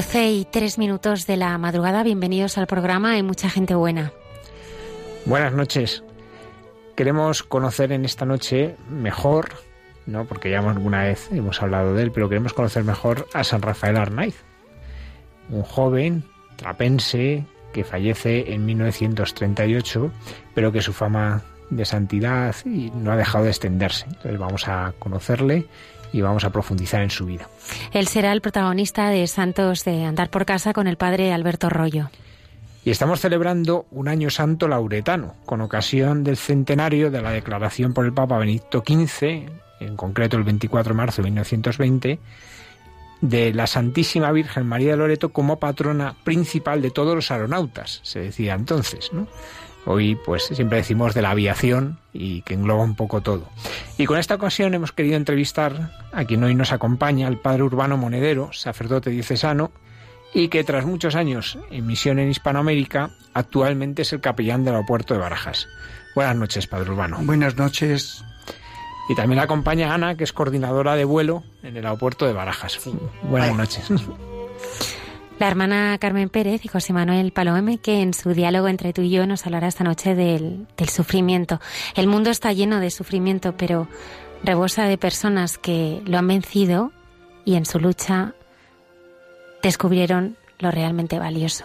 Doce y tres minutos de la madrugada. Bienvenidos al programa. Hay mucha gente buena. Buenas noches. Queremos conocer en esta noche mejor, no porque ya alguna vez hemos hablado de él, pero queremos conocer mejor a San Rafael Arnaiz, un joven trapense que fallece en 1938, pero que su fama de santidad no ha dejado de extenderse. Entonces vamos a conocerle y vamos a profundizar en su vida. Él será el protagonista de Santos de Andar por Casa con el padre Alberto Rollo. Y estamos celebrando un año santo lauretano, con ocasión del centenario de la declaración por el Papa Benedicto XV, en concreto el 24 de marzo de 1920, de la Santísima Virgen María de Loreto como patrona principal de todos los aeronautas, se decía entonces, ¿no? Hoy pues siempre decimos de la aviación y que engloba un poco todo. Y con esta ocasión hemos querido entrevistar a quien hoy nos acompaña, al padre Urbano Monedero, sacerdote diocesano, y que tras muchos años en misión en Hispanoamérica, actualmente es el capellán del aeropuerto de Barajas. Buenas noches, padre Urbano. Buenas noches. Y también la acompaña Ana, que es coordinadora de vuelo en el aeropuerto de Barajas. Buenas noches. la hermana Carmen Pérez y José Manuel Palome, que en su diálogo entre tú y yo nos hablará esta noche del, sufrimiento. El mundo está lleno de sufrimiento, pero rebosa de personas que lo han vencido y en su lucha descubrieron lo realmente valioso.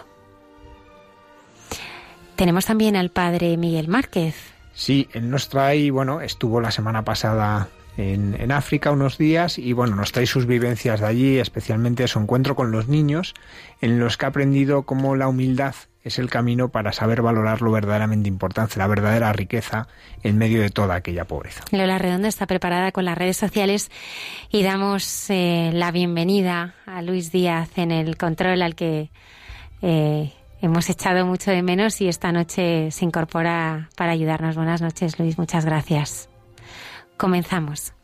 Tenemos también al padre Miguel Márquez. Sí, él nos trae, bueno, estuvo la semana pasada en, África unos días y bueno, nos trae sus vivencias de allí, especialmente su encuentro con los niños, en los que ha aprendido cómo la humildad es el camino para saber valorar lo verdaderamente importante, la verdadera riqueza en medio de toda aquella pobreza. Lola Redonda está preparada con las redes sociales y damos eh, la bienvenida a Luis Díaz en el control al que eh, hemos echado mucho de menos y esta noche se incorpora para ayudarnos. Buenas noches, Luis. Muchas gracias. Comenzamos.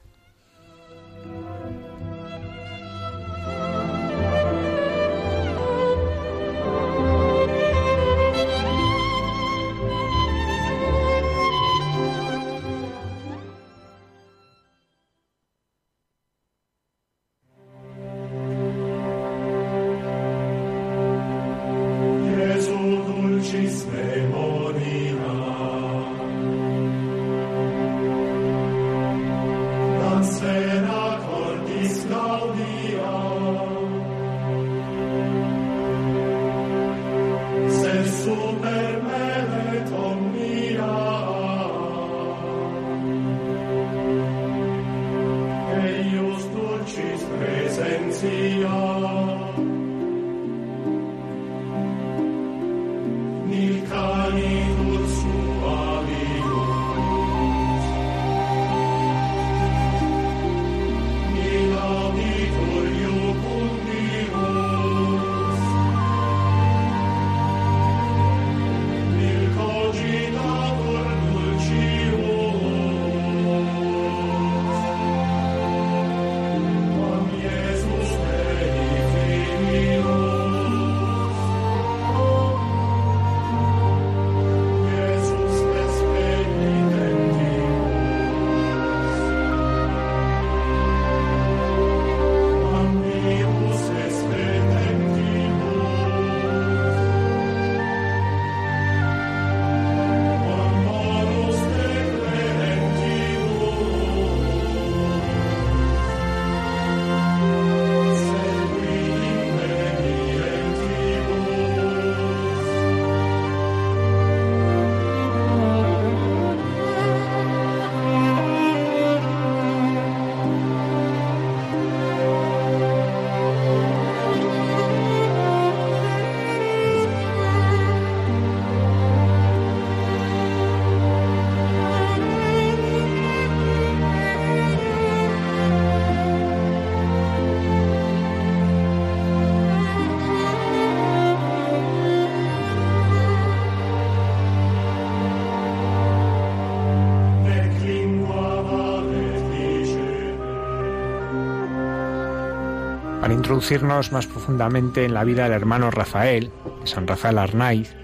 Introducirnos más profundamente en la vida del hermano Rafael, San Rafael Arnaiz,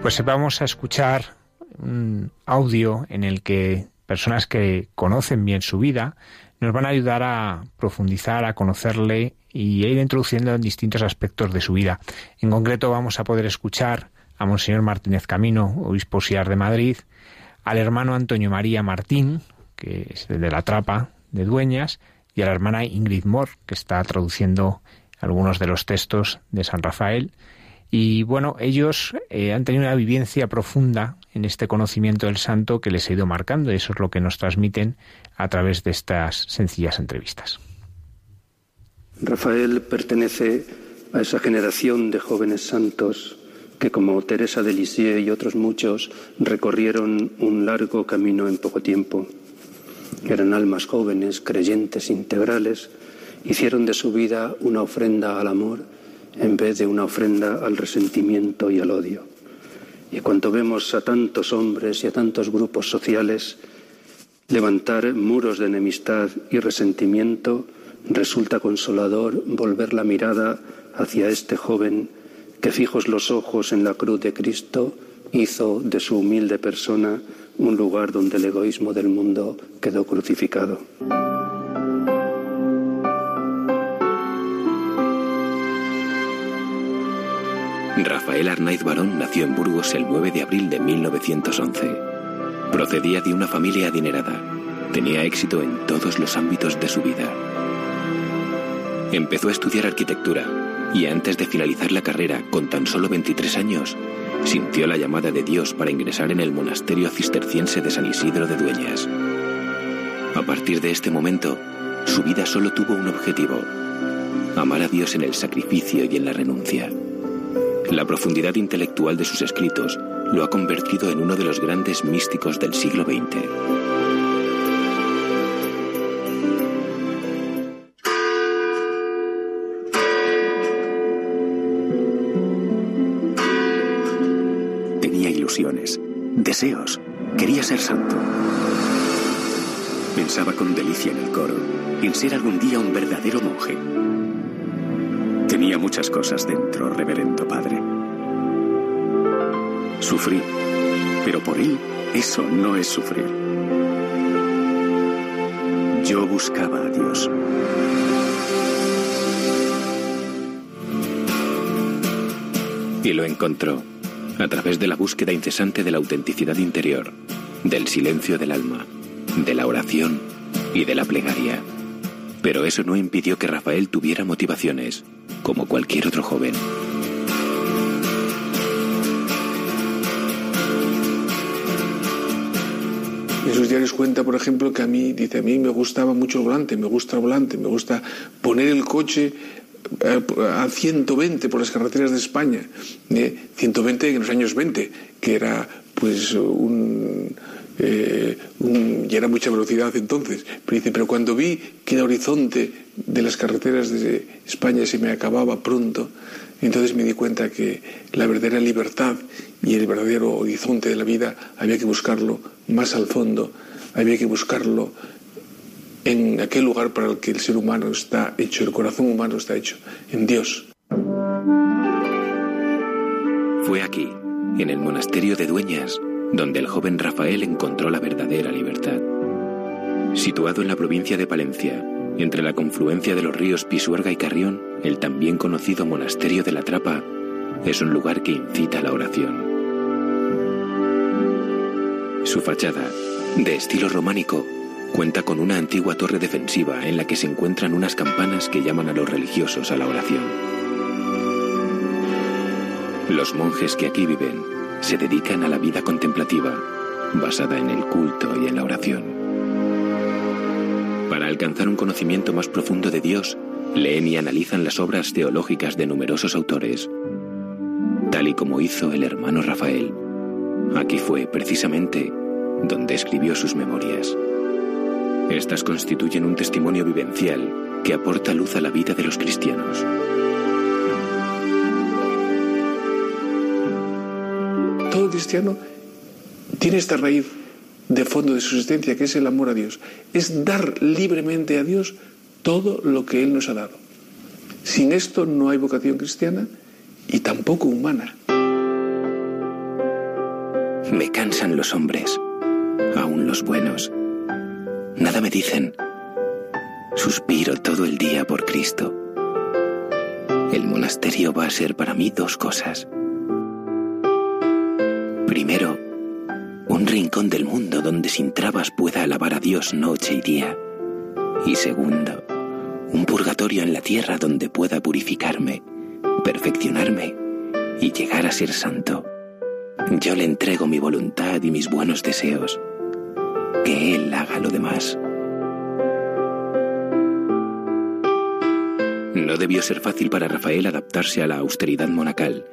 pues vamos a escuchar un audio en el que personas que conocen bien su vida nos van a ayudar a profundizar, a conocerle y a ir introduciendo en distintos aspectos de su vida. En concreto vamos a poder escuchar a Monseñor Martínez Camino, obispo siar de Madrid, al hermano Antonio María Martín, que es de la Trapa de Dueñas, y a la hermana Ingrid Moore, que está traduciendo algunos de los textos de San Rafael. Y bueno, ellos eh, han tenido una vivencia profunda en este conocimiento del santo que les ha ido marcando, y eso es lo que nos transmiten a través de estas sencillas entrevistas. Rafael pertenece a esa generación de jóvenes santos que, como Teresa de Lisieux y otros muchos, recorrieron un largo camino en poco tiempo. Eran almas jóvenes, creyentes, integrales, hicieron de su vida una ofrenda al amor en vez de una ofrenda al resentimiento y al odio. Y cuando vemos a tantos hombres y a tantos grupos sociales levantar muros de enemistad y resentimiento, resulta consolador volver la mirada hacia este joven que fijos los ojos en la cruz de Cristo hizo de su humilde persona un lugar donde el egoísmo del mundo quedó crucificado. Rafael Arnaiz Barón nació en Burgos el 9 de abril de 1911. Procedía de una familia adinerada. Tenía éxito en todos los ámbitos de su vida. Empezó a estudiar arquitectura y antes de finalizar la carrera, con tan solo 23 años, sintió la llamada de Dios para ingresar en el monasterio cisterciense de San Isidro de Dueñas. A partir de este momento, su vida solo tuvo un objetivo, amar a Dios en el sacrificio y en la renuncia. La profundidad intelectual de sus escritos lo ha convertido en uno de los grandes místicos del siglo XX. Quería ser santo. Pensaba con delicia en el coro, en ser algún día un verdadero monje. Tenía muchas cosas dentro, reverendo padre. Sufrí, pero por él eso no es sufrir. Yo buscaba a Dios. Y lo encontró a través de la búsqueda incesante de la autenticidad interior, del silencio del alma, de la oración y de la plegaria. Pero eso no impidió que Rafael tuviera motivaciones, como cualquier otro joven. En sus diarios cuenta, por ejemplo, que a mí, dice, a mí me gustaba mucho el volante, me gusta el volante, me gusta poner el coche a 120 por las carreteras de España, 120 en los años 20, que era pues un, eh, y era mucha velocidad entonces. Pero pero cuando vi que el horizonte de las carreteras de España se me acababa pronto, entonces me di cuenta que la verdadera libertad y el verdadero horizonte de la vida había que buscarlo más al fondo, había que buscarlo en aquel lugar para el que el ser humano está hecho, el corazón humano está hecho, en Dios. Fue aquí, en el monasterio de Dueñas, donde el joven Rafael encontró la verdadera libertad. Situado en la provincia de Palencia, entre la confluencia de los ríos Pisuerga y Carrión, el también conocido monasterio de la Trapa es un lugar que incita a la oración. Su fachada, de estilo románico, cuenta con una antigua torre defensiva en la que se encuentran unas campanas que llaman a los religiosos a la oración. Los monjes que aquí viven se dedican a la vida contemplativa, basada en el culto y en la oración. Para alcanzar un conocimiento más profundo de Dios, leen y analizan las obras teológicas de numerosos autores, tal y como hizo el hermano Rafael. Aquí fue, precisamente, donde escribió sus memorias. Estas constituyen un testimonio vivencial que aporta luz a la vida de los cristianos. Todo cristiano tiene esta raíz de fondo de su existencia, que es el amor a Dios. Es dar libremente a Dios todo lo que Él nos ha dado. Sin esto no hay vocación cristiana y tampoco humana. Me cansan los hombres, aún los buenos. Nada me dicen. Suspiro todo el día por Cristo. El monasterio va a ser para mí dos cosas. Primero, un rincón del mundo donde sin trabas pueda alabar a Dios noche y día. Y segundo, un purgatorio en la tierra donde pueda purificarme, perfeccionarme y llegar a ser santo. Yo le entrego mi voluntad y mis buenos deseos. Que Él haga lo demás. No debió ser fácil para Rafael adaptarse a la austeridad monacal,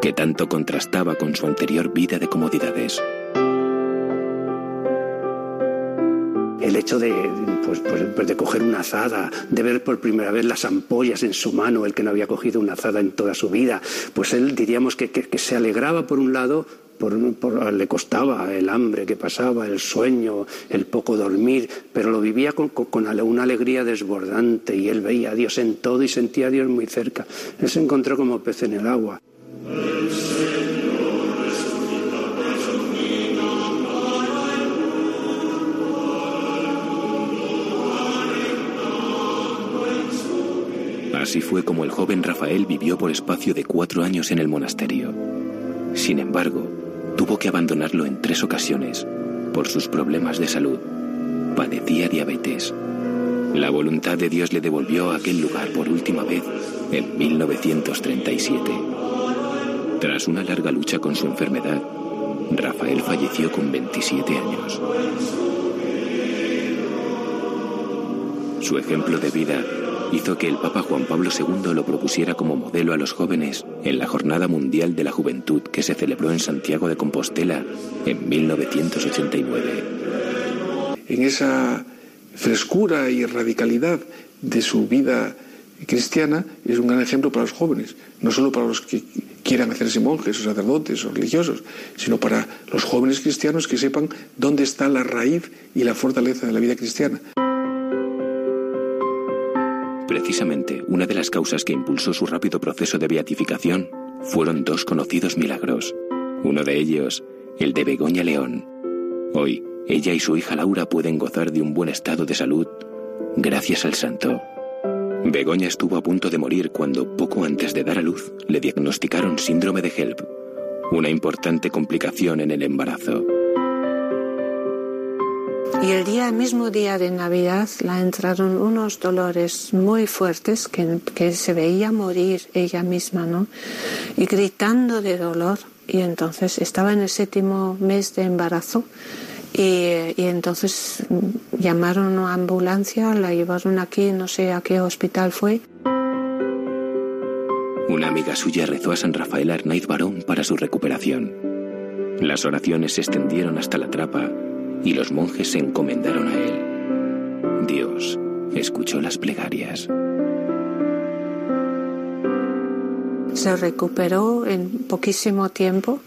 que tanto contrastaba con su anterior vida de comodidades. el hecho de, pues, pues, de coger una azada, de ver por primera vez las ampollas en su mano, el que no había cogido una azada en toda su vida, pues él diríamos que, se alegraba por un lado, le costaba el hambre que pasaba, el sueño, el poco dormir, pero lo vivía con, una alegría desbordante y él veía a Dios en todo y sentía a Dios muy cerca. Él se encontró como pez en el agua. Así fue como el joven Rafael vivió por espacio de cuatro años en el monasterio. Sin embargo, tuvo que abandonarlo en tres ocasiones por sus problemas de salud. Padecía diabetes. La voluntad de Dios le devolvió a aquel lugar por última vez en 1937. Tras una larga lucha con su enfermedad, Rafael falleció con 27 años. Su ejemplo de vida hizo que el Papa Juan Pablo II lo propusiera como modelo a los jóvenes en la Jornada Mundial de la Juventud que se celebró en Santiago de Compostela en 1989. En esa frescura y radicalidad de su vida cristiana es un gran ejemplo para los jóvenes, no solo para los que quieran hacerse monjes o sacerdotes o religiosos, sino para los jóvenes cristianos que sepan dónde está la raíz y la fortaleza de la vida cristiana. Precisamente, una de las causas que impulsó su rápido proceso de beatificación fueron dos conocidos milagros. Uno de ellos, el de Begoña León. Hoy, ella y su hija Laura pueden gozar de un buen estado de salud gracias al santo. Begoña estuvo a punto de morir cuando, poco antes de dar a luz, le diagnosticaron síndrome de HELP, una importante complicación en el embarazo. Y el día, mismo día de Navidad, la entraron unos dolores muy fuertes que, que se veía morir ella misma, ¿no? Y gritando de dolor. Y entonces estaba en el séptimo mes de embarazo. Y, y, entonces llamaron a ambulancia, la llevaron aquí, no sé a qué hospital fue. Una amiga suya rezó a San Rafael Arnaiz Barón para su recuperación. Las oraciones se extendieron hasta la trapa y los monjes se encomendaron a él. Dios escuchó las plegarias. Se recuperó en poquísimo tiempo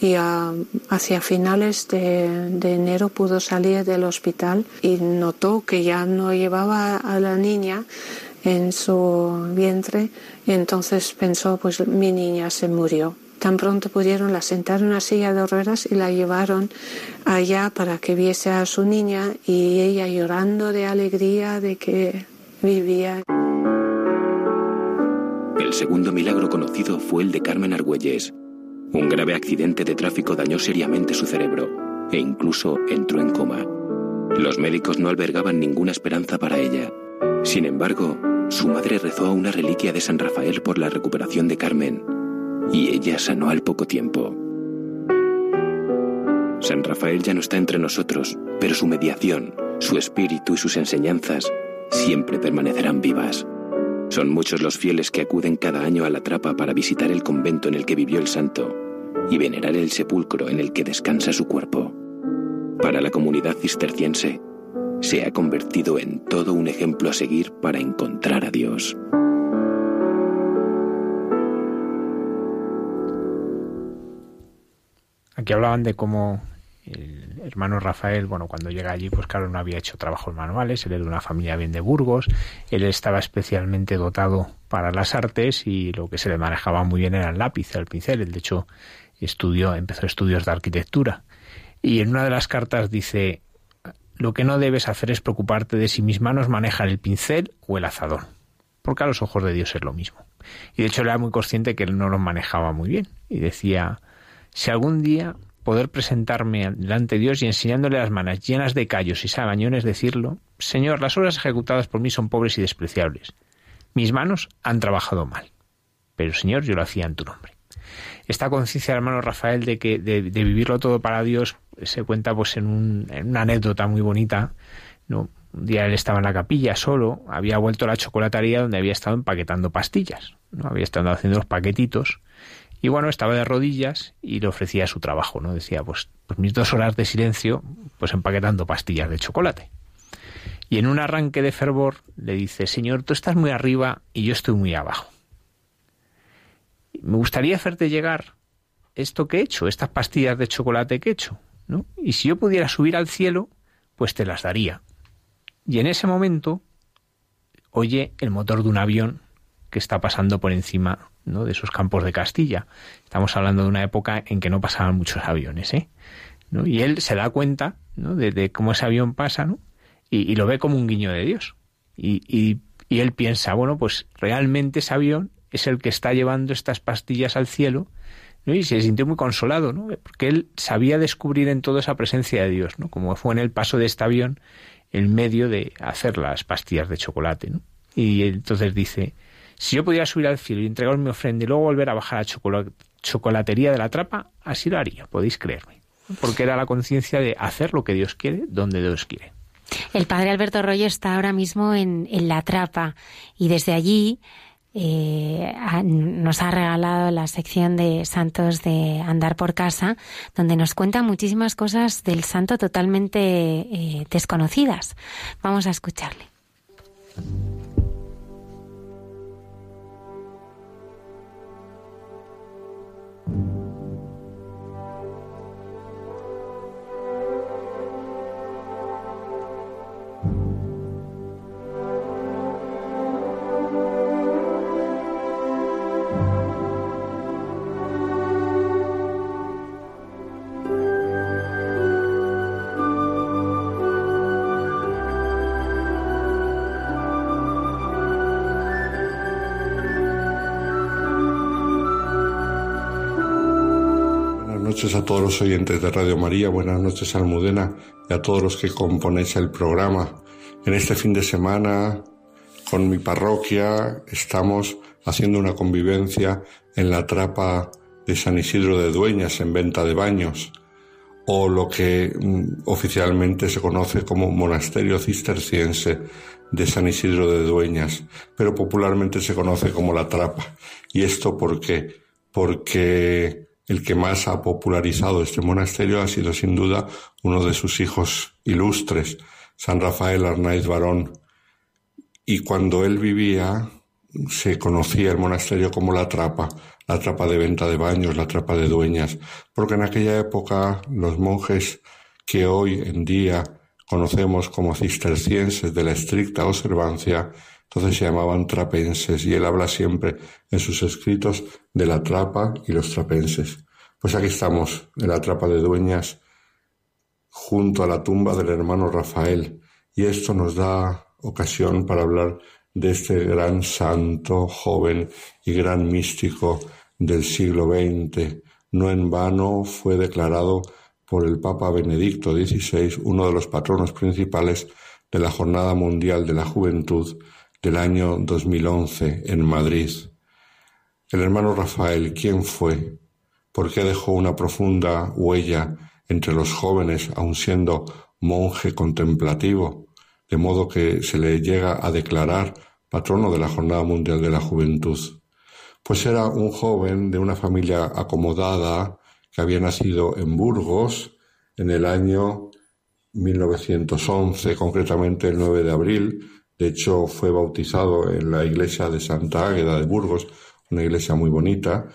y ah, hacia finales de, enero pudo salir del hospital y notó que ya no llevaba a la niña en su vientre y entonces pensó pues mi niña se murió Tan pronto pudieron, la sentar en una silla de ruedas y la llevaron allá para que viese a su niña y ella llorando de alegría de que vivía. El segundo milagro conocido fue el de Carmen Argüelles. Un grave accidente de tráfico dañó seriamente su cerebro e incluso entró en coma. Los médicos no albergaban ninguna esperanza para ella. Sin embargo, su madre rezó a una reliquia de San Rafael por la recuperación de Carmen y ella sanó al poco tiempo. San Rafael ya no está entre nosotros, pero su mediación, su espíritu y sus enseñanzas siempre permanecerán vivas. Son muchos los fieles que acuden cada año a la trapa para visitar el convento en el que vivió el santo y venerar el sepulcro en el que descansa su cuerpo. Para la comunidad cisterciense, se ha convertido en todo un ejemplo a seguir para encontrar a Dios. Aquí hablaban de cómo el, hermano Rafael, bueno, cuando llega allí, pues claro, no había hecho trabajos manuales, él era de una familia bien de Burgos, él estaba especialmente dotado para las artes y lo que se le manejaba muy bien era el lápiz, el pincel, él de hecho estudió, empezó estudios de arquitectura. Y en una de las cartas dice, lo que no debes hacer es preocuparte de si mis manos manejan el pincel o el azadón, porque a los ojos de Dios es lo mismo. Y de hecho era muy consciente que él no los manejaba muy bien. Y decía, si algún día poder presentarme delante de Dios y enseñándole las manos llenas de callos y sabañones decirlo, Señor, las obras ejecutadas por mí son pobres y despreciables. Mis manos han trabajado mal. Pero Señor, yo lo hacía en tu nombre. Esta conciencia, hermano Rafael, de que de, vivirlo todo para Dios se cuenta pues en, en una anécdota muy bonita. ¿no? Un día él estaba en la capilla solo, había vuelto a la chocolatería donde había estado empaquetando pastillas, ¿no? Había estado haciendo los paquetitos y bueno, estaba de rodillas y le ofrecía su trabajo, ¿no? Decía, pues, pues mis dos horas de silencio, pues empaquetando pastillas de chocolate. Y en un arranque de fervor le dice, Señor, tú estás muy arriba y yo estoy muy abajo. Me gustaría hacerte llegar esto que he hecho, estas pastillas de chocolate que he hecho, ¿no? Y si yo pudiera subir al cielo, pues te las daría. Y en ese momento oye el motor de un avión que está pasando por encima ¿no? de esos campos de Castilla. Estamos hablando de una época en que no pasaban muchos aviones, ¿eh? ¿No? Y él se da cuenta ¿no? de, cómo ese avión pasa, ¿no? Y, lo ve como un guiño de Dios. Y, y, él piensa, bueno, pues realmente ese avión es el que está llevando estas pastillas al cielo, ¿no? Y se sintió muy consolado, ¿no? Porque él sabía descubrir en todo esa presencia de Dios, ¿no? Como fue en el paso de este avión en medio de hacer las pastillas de chocolate, ¿no? Y entonces dice, si yo pudiera subir al cielo y entregar mi ofrenda y luego volver a bajar a la chocolatería de la trapa, así lo haría, podéis creerme. Porque era la conciencia de hacer lo que Dios quiere, donde Dios quiere. El padre Alberto Rollo está ahora mismo en, en la trapa y desde allí eh, nos ha regalado la sección de santos de andar por casa, donde nos cuenta muchísimas cosas del santo totalmente eh, desconocidas. Vamos a escucharle. noches a todos los oyentes de Radio María, buenas noches Almudena y a todos los que componéis el programa. En este fin de semana, con mi parroquia, estamos haciendo una convivencia en la trapa de San Isidro de Dueñas, en venta de baños, o lo que mm, oficialmente se conoce como Monasterio Cisterciense de San Isidro de Dueñas, pero popularmente se conoce como la trapa. ¿Y esto por qué? Porque el que más ha popularizado este monasterio ha sido sin duda uno de sus hijos ilustres, San Rafael Arnaiz Barón. Y cuando él vivía, se conocía el monasterio como la trapa, la trapa de venta de baños, la trapa de dueñas, porque en aquella época los monjes que hoy en día conocemos como cistercienses de la estricta observancia, entonces se llamaban trapenses y él habla siempre en sus escritos de la trapa y los trapenses. Pues aquí estamos, en la trapa de dueñas, junto a la tumba del hermano Rafael, y esto nos da ocasión para hablar de este gran santo, joven y gran místico del siglo XX. No en vano fue declarado por el Papa Benedicto XVI uno de los patronos principales de la Jornada Mundial de la Juventud del año 2011 en Madrid. El hermano Rafael, ¿quién fue? ¿Por qué dejó una profunda huella entre los jóvenes, aun siendo monje contemplativo, de modo que se le llega a declarar patrono de la Jornada Mundial de la Juventud? Pues era un joven de una familia acomodada que había nacido en Burgos en el año 1911, concretamente el 9 de abril, de hecho, fue bautizado en la iglesia de Santa Águeda de Burgos, una iglesia muy bonita,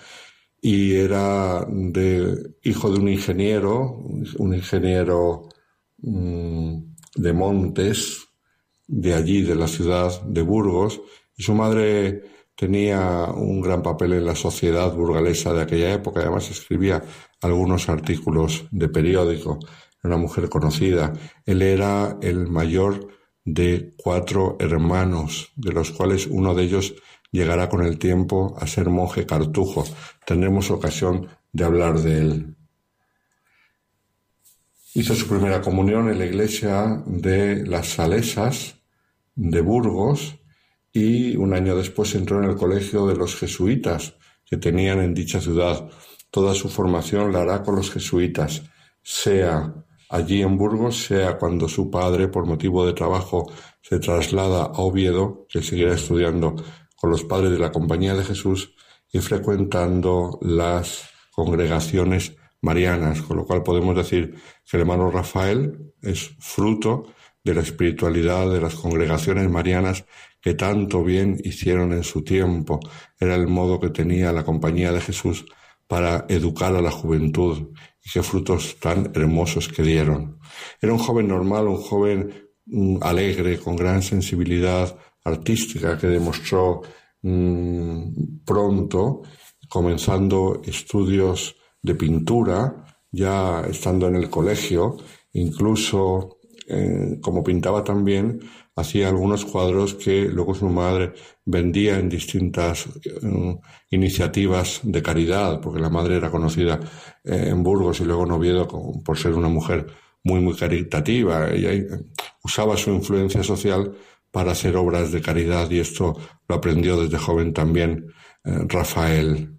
y era hijo de un ingeniero, un ingeniero mm, de Montes, de allí, de la ciudad de Burgos, y su madre tenía un gran papel en la sociedad burgalesa de aquella época, además escribía algunos artículos de periódico, era una mujer conocida. Él era el mayor de cuatro hermanos, de los cuales uno de ellos llegará con el tiempo a ser monje cartujo. Tendremos ocasión de hablar de él. Hizo su primera comunión en la iglesia de las Salesas de Burgos y un año después entró en el colegio de los jesuitas que tenían en dicha ciudad. Toda su formación la hará con los jesuitas, sea allí en Burgos, sea cuando su padre, por motivo de trabajo, se traslada a Oviedo, que seguirá estudiando con los padres de la Compañía de Jesús y frecuentando las congregaciones marianas, con lo cual podemos decir que el hermano Rafael es fruto de la espiritualidad de las congregaciones marianas que tanto bien hicieron en su tiempo. Era el modo que tenía la Compañía de Jesús para educar a la juventud qué frutos tan hermosos que dieron. Era un joven normal, un joven mm, alegre, con gran sensibilidad artística que demostró mm, pronto, comenzando estudios de pintura, ya estando en el colegio, incluso eh, como pintaba también, hacía algunos cuadros que luego su madre vendía en distintas eh, iniciativas de caridad, porque la madre era conocida eh, en Burgos y luego en Oviedo por ser una mujer muy, muy caritativa. Ella usaba su influencia social para hacer obras de caridad y esto lo aprendió desde joven también Rafael.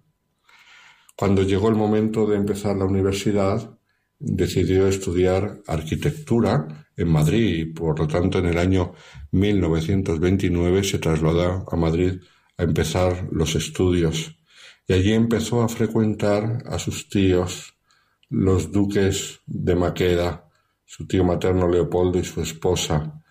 Cuando llegó el momento de empezar la universidad, decidió estudiar arquitectura en Madrid y por lo tanto en el año 1929 se trasladó a Madrid a empezar los estudios y allí empezó a frecuentar a sus tíos, los duques de Maqueda, su tío materno Leopoldo y su esposa,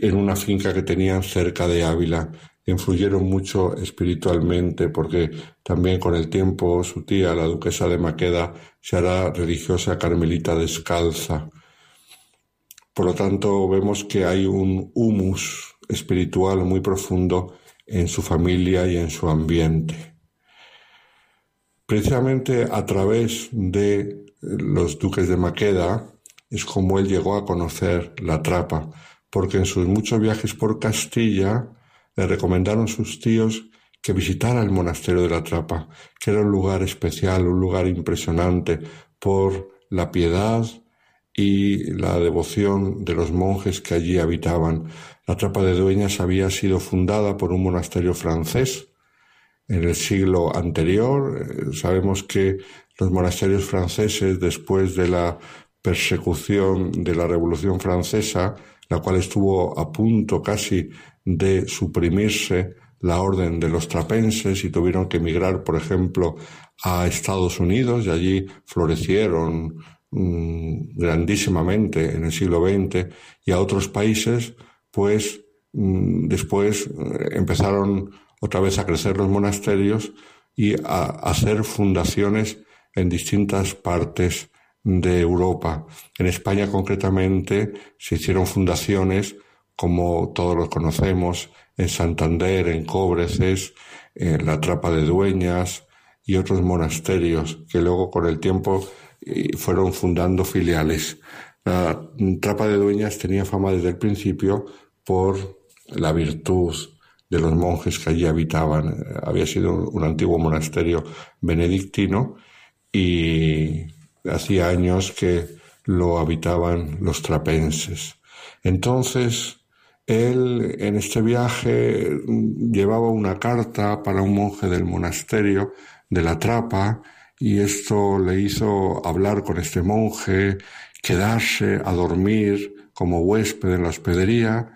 en una finca que tenían cerca de Ávila, influyeron mucho espiritualmente porque también con el tiempo su tía, la duquesa de Maqueda, se hará religiosa carmelita descalza. Por lo tanto, vemos que hay un humus espiritual muy profundo en su familia y en su ambiente. Precisamente a través de los duques de Maqueda es como él llegó a conocer la trapa, porque en sus muchos viajes por Castilla le recomendaron sus tíos que visitara el monasterio de la Trapa, que era un lugar especial, un lugar impresionante por la piedad y la devoción de los monjes que allí habitaban. La Trapa de Dueñas había sido fundada por un monasterio francés en el siglo anterior. Eh, sabemos que los monasterios franceses, después de la persecución de la Revolución Francesa, la cual estuvo a punto casi de suprimirse la orden de los trapenses y tuvieron que emigrar, por ejemplo, a Estados Unidos y allí florecieron mm, grandísimamente en el siglo XX y a otros países, pues mm, después eh, empezaron otra vez a crecer los monasterios y a hacer fundaciones en distintas partes de Europa. En España concretamente se hicieron fundaciones como todos los conocemos, en Santander, en Cobreces, en la Trapa de Dueñas y otros monasterios que luego con el tiempo eh, fueron fundando filiales. La Trapa de Dueñas tenía fama desde el principio por la virtud de los monjes que allí habitaban. Había sido un antiguo monasterio benedictino y hacía años que lo habitaban los trapenses. Entonces, él en este viaje llevaba una carta para un monje del monasterio de la Trapa y esto le hizo hablar con este monje, quedarse a dormir como huésped en la hospedería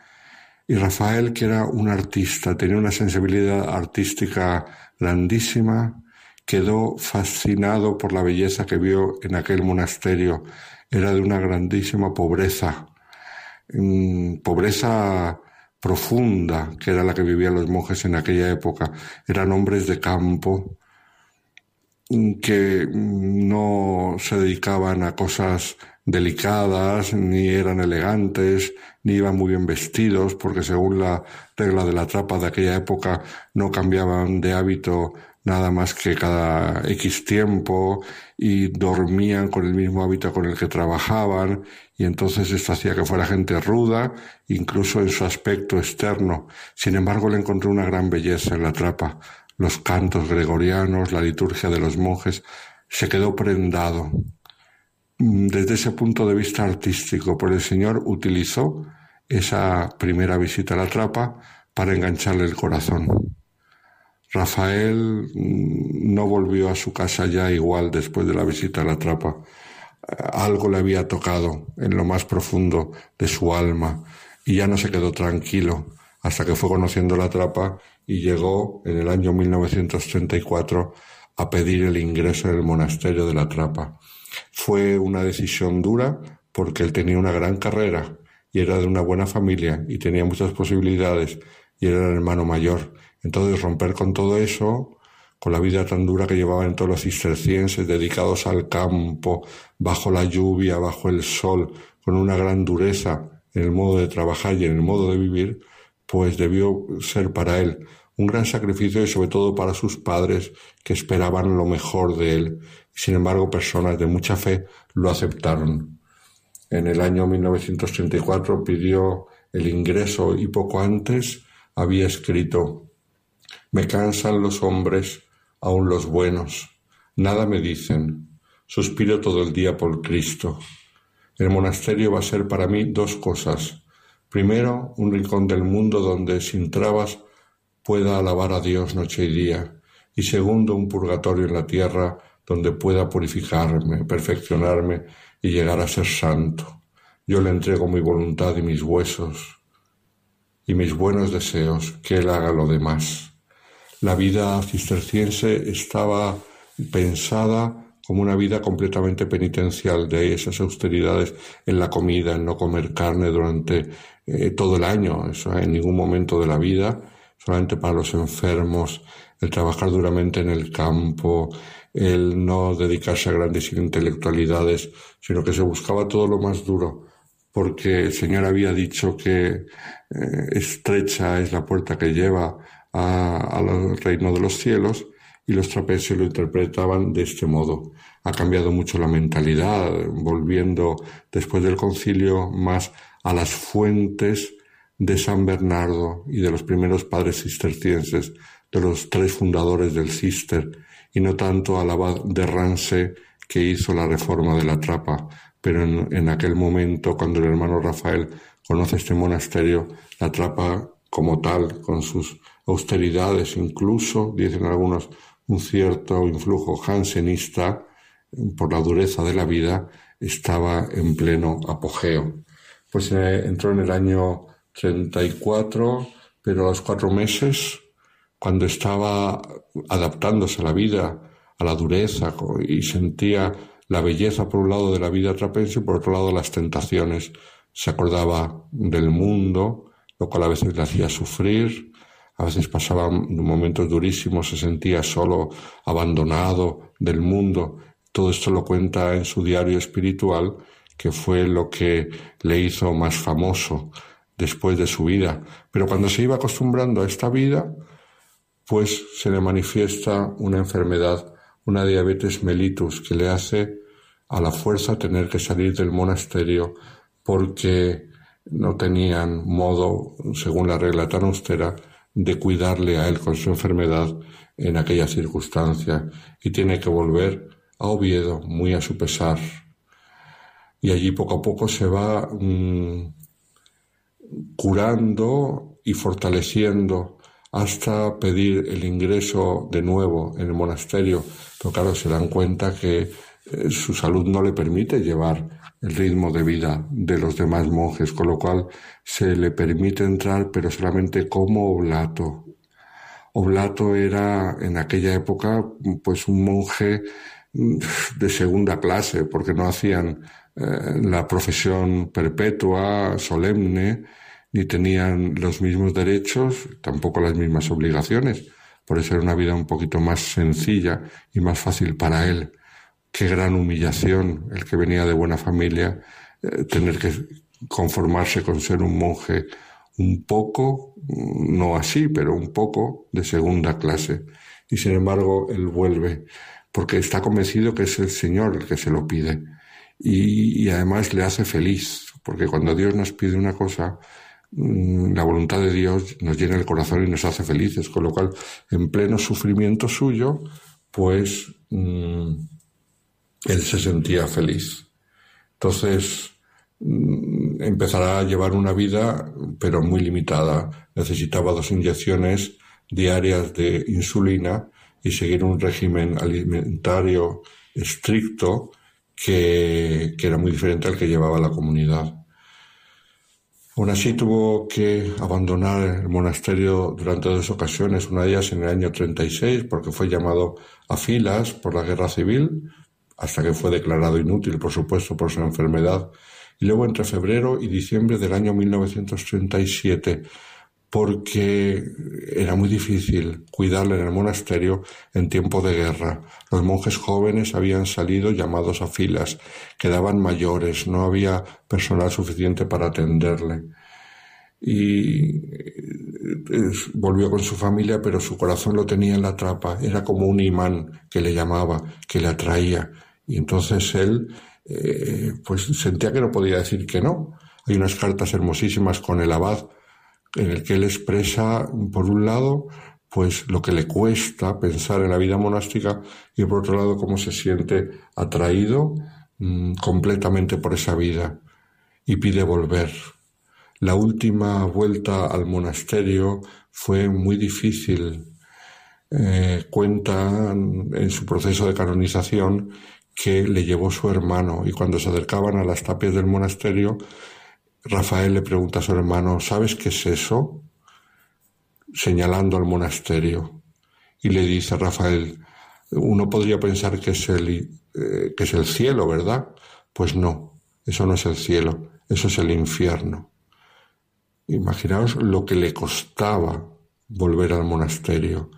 y Rafael, que era un artista, tenía una sensibilidad artística grandísima, quedó fascinado por la belleza que vio en aquel monasterio. Era de una grandísima pobreza pobreza profunda, que era la que vivían los monjes en aquella época. Eran hombres de campo mm, que no se dedicaban a cosas delicadas, ni eran elegantes, ni iban muy bien vestidos, porque según la regla de la trapa de aquella época no cambiaban de hábito nada más que cada X tiempo y dormían con el mismo hábito con el que trabajaban y entonces esto hacía que fuera gente ruda, incluso en su aspecto externo. Sin embargo, le encontré una gran belleza en la trapa. Los cantos gregorianos, la liturgia de los monjes, se quedó prendado. Desde ese punto de vista artístico, por el Señor utilizó esa primera visita a la trapa para engancharle el corazón. Rafael mm, no volvió a su casa ya igual después de la visita a la trapa. Algo le había tocado en lo más profundo de su alma y ya no se quedó tranquilo hasta que fue conociendo la trapa y llegó en el año 1934 a pedir el ingreso en el monasterio de la trapa. Fue una decisión dura porque él tenía una gran carrera y era de una buena familia y tenía muchas posibilidades y era el hermano mayor. Entonces romper con todo eso, con la vida tan dura que llevaban todos los cistercienses dedicados al campo, bajo la lluvia, bajo el sol, con una gran dureza en el modo de trabajar y en el modo de vivir, pues debió ser para él un gran sacrificio y sobre todo para sus padres que esperaban lo mejor de él. Sin embargo, personas de mucha fe lo aceptaron. En el año 1934 pidió el ingreso y poco antes había escrito Me cansan los hombres, aun los buenos. Nada me dicen. Suspiro todo el día por Cristo. El monasterio va a ser para mí dos cosas. Primero, un rincón del mundo donde sin trabas pueda alabar a Dios noche y día, y segundo, un purgatorio en la tierra donde pueda purificarme, perfeccionarme y llegar a ser santo. Yo le entrego mi voluntad y mis huesos y mis buenos deseos, que Él haga lo demás. La vida cisterciense estaba pensada como una vida completamente penitencial, de esas austeridades en la comida, en no comer carne durante eh, todo el año, eso en ningún momento de la vida, solamente para los enfermos, el trabajar duramente en el campo, el no dedicarse a grandes intelectualidades, sino que se buscaba todo lo más duro, porque el Señor había dicho que eh, estrecha es la puerta que lleva al reino de los cielos, y los trapezios lo interpretaban de este modo. Ha cambiado mucho la mentalidad, volviendo después del concilio más a las fuentes de San Bernardo y de los primeros padres cistercienses, de los tres fundadores del Cister, y no tanto al abad de Rance que hizo la reforma de la trapa, pero en, aquel momento, cuando el hermano Rafael conoce este monasterio, la trapa como tal, con sus austeridades, incluso, dicen algunos, un cierto influjo jansenista por la dureza de la vida, estaba en pleno apogeo. Pues eh, entró en el año 34, pero a los cuatro meses, cuando estaba adaptándose a la vida, a la dureza, y sentía la belleza por un lado de la vida trapense y por otro lado las tentaciones, se acordaba del mundo, lo cual a veces le hacía sufrir, a veces pasaba momentos durísimos, se sentía solo, abandonado del mundo. Todo esto lo cuenta en su diario espiritual, que fue lo que le hizo más famoso después de su vida. Pero cuando se iba acostumbrando a esta vida, pues se le manifiesta una enfermedad, una diabetes mellitus, que le hace a la fuerza tener que salir del monasterio porque no tenían modo, según la regla tan austera, de cuidarle a él con su enfermedad en aquella circunstancia y tiene que volver a Oviedo muy a su pesar. Y allí poco a poco se va mm, curando y fortaleciendo hasta pedir el ingreso de nuevo en el monasterio. Pero claro, se dan cuenta que eh, su salud no le permite llevar el ritmo de vida de los demás monjes, con lo cual se le permite entrar, pero solamente como oblato. Oblato era en aquella época pues un monje de segunda clase, porque no hacían eh, la profesión perpetua, solemne, ni tenían los mismos derechos, tampoco las mismas obligaciones. Por eso era una vida un poquito más sencilla y más fácil para él qué gran humillación el que venía de buena familia, eh, tener que conformarse con ser un monje un poco, no así, pero un poco de segunda clase. Y sin embargo, él vuelve, porque está convencido que es el Señor el que se lo pide. Y, además le hace feliz, porque cuando Dios nos pide una cosa, mm, la voluntad de Dios nos llena el corazón y nos hace felices, con lo cual, en pleno sufrimiento suyo, pues mm, él se sentía feliz. Entonces, Mm, empezará a llevar una vida, pero muy limitada. Necesitaba dos inyecciones diarias de insulina y seguir un régimen alimentario estricto que, que, era muy diferente al que llevaba la comunidad. Aún así tuvo que abandonar el monasterio durante dos ocasiones, una de ellas en el año 36 porque fue llamado a filas por la guerra civil, hasta que fue declarado inútil, por supuesto, por su enfermedad y luego entre febrero y diciembre del año 1937, porque era muy difícil cuidarle en el monasterio en tiempo de guerra. Los monjes jóvenes habían salido llamados a filas, quedaban mayores, no había personal suficiente para atenderle. Y eh, volvió con su familia, pero su corazón lo tenía en la trapa, era como un imán que le llamaba, que le atraía. Y entonces él eh, pues sentía que no podía decir que no. Hay unas cartas hermosísimas con el abad en el que él expresa, por un lado, pues lo que le cuesta pensar en la vida monástica y por otro lado cómo se siente atraído mm, completamente por esa vida y pide volver. La última vuelta al monasterio fue muy difícil. Eh, cuenta en su proceso de canonización que le llevó su hermano y cuando se acercaban a las tapias del monasterio, Rafael le pregunta a su hermano, ¿sabes qué es eso? señalando al monasterio. Y le dice a Rafael, uno podría pensar que es el, eh, que es el cielo, ¿verdad? Pues no, eso no es el cielo, eso es el infierno. Imaginaos lo que le costaba volver al monasterio.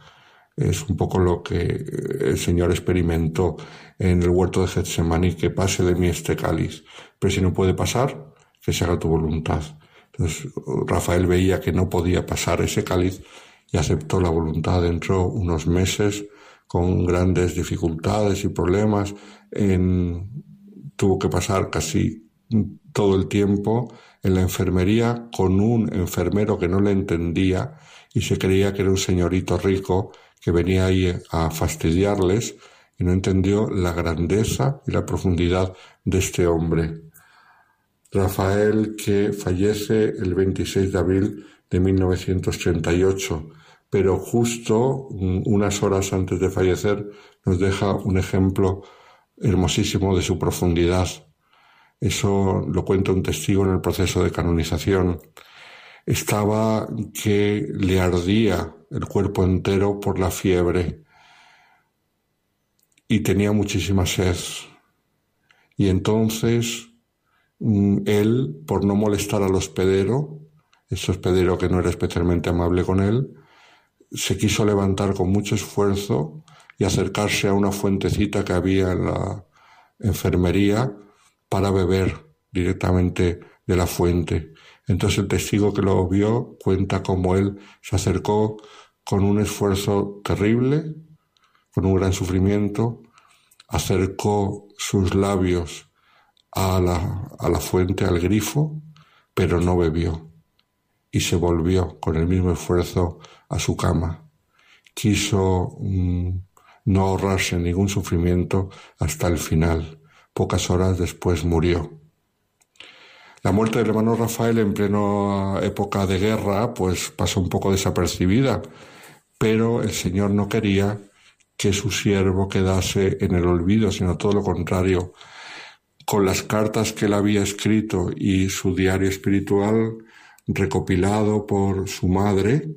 Es un poco lo que el Señor experimentó en el huerto de Getsemaní, que pase de mí este cáliz, pero si no puede pasar, que se haga tu voluntad. Entonces Rafael veía que no podía pasar ese cáliz y aceptó la voluntad. Entró unos meses con grandes dificultades y problemas. En, tuvo que pasar casi todo el tiempo en la enfermería con un enfermero que no le entendía y se creía que era un señorito rico que venía ahí a fastidiarles y no entendió la grandeza y la profundidad de este hombre. Rafael que fallece el 26 de abril de 1938, pero justo unas horas antes de fallecer nos deja un ejemplo hermosísimo de su profundidad. Eso lo cuenta un testigo en el proceso de canonización. Estaba que le ardía el cuerpo entero por la fiebre y tenía muchísima sed. Y entonces mm, él, por no molestar al hospedero, ese hospedero que no era especialmente amable con él, se quiso levantar con mucho esfuerzo y acercarse a una fuentecita que había en la enfermería para beber directamente de la fuente. Entonces el testigo que lo vio cuenta cómo él se acercó con un esfuerzo terrible, con un gran sufrimiento, acercó sus labios a la, a la fuente, al grifo, pero no bebió y se volvió con el mismo esfuerzo a su cama. Quiso mm, no ahorrarse ningún sufrimiento hasta el final. Pocas horas después murió. La muerte del hermano Rafael en plena época de guerra pues pasó un poco desapercibida, pero el Señor no quería que su siervo quedase en el olvido, sino todo lo contrario. Con las cartas que él había escrito y su diario espiritual recopilado por su madre,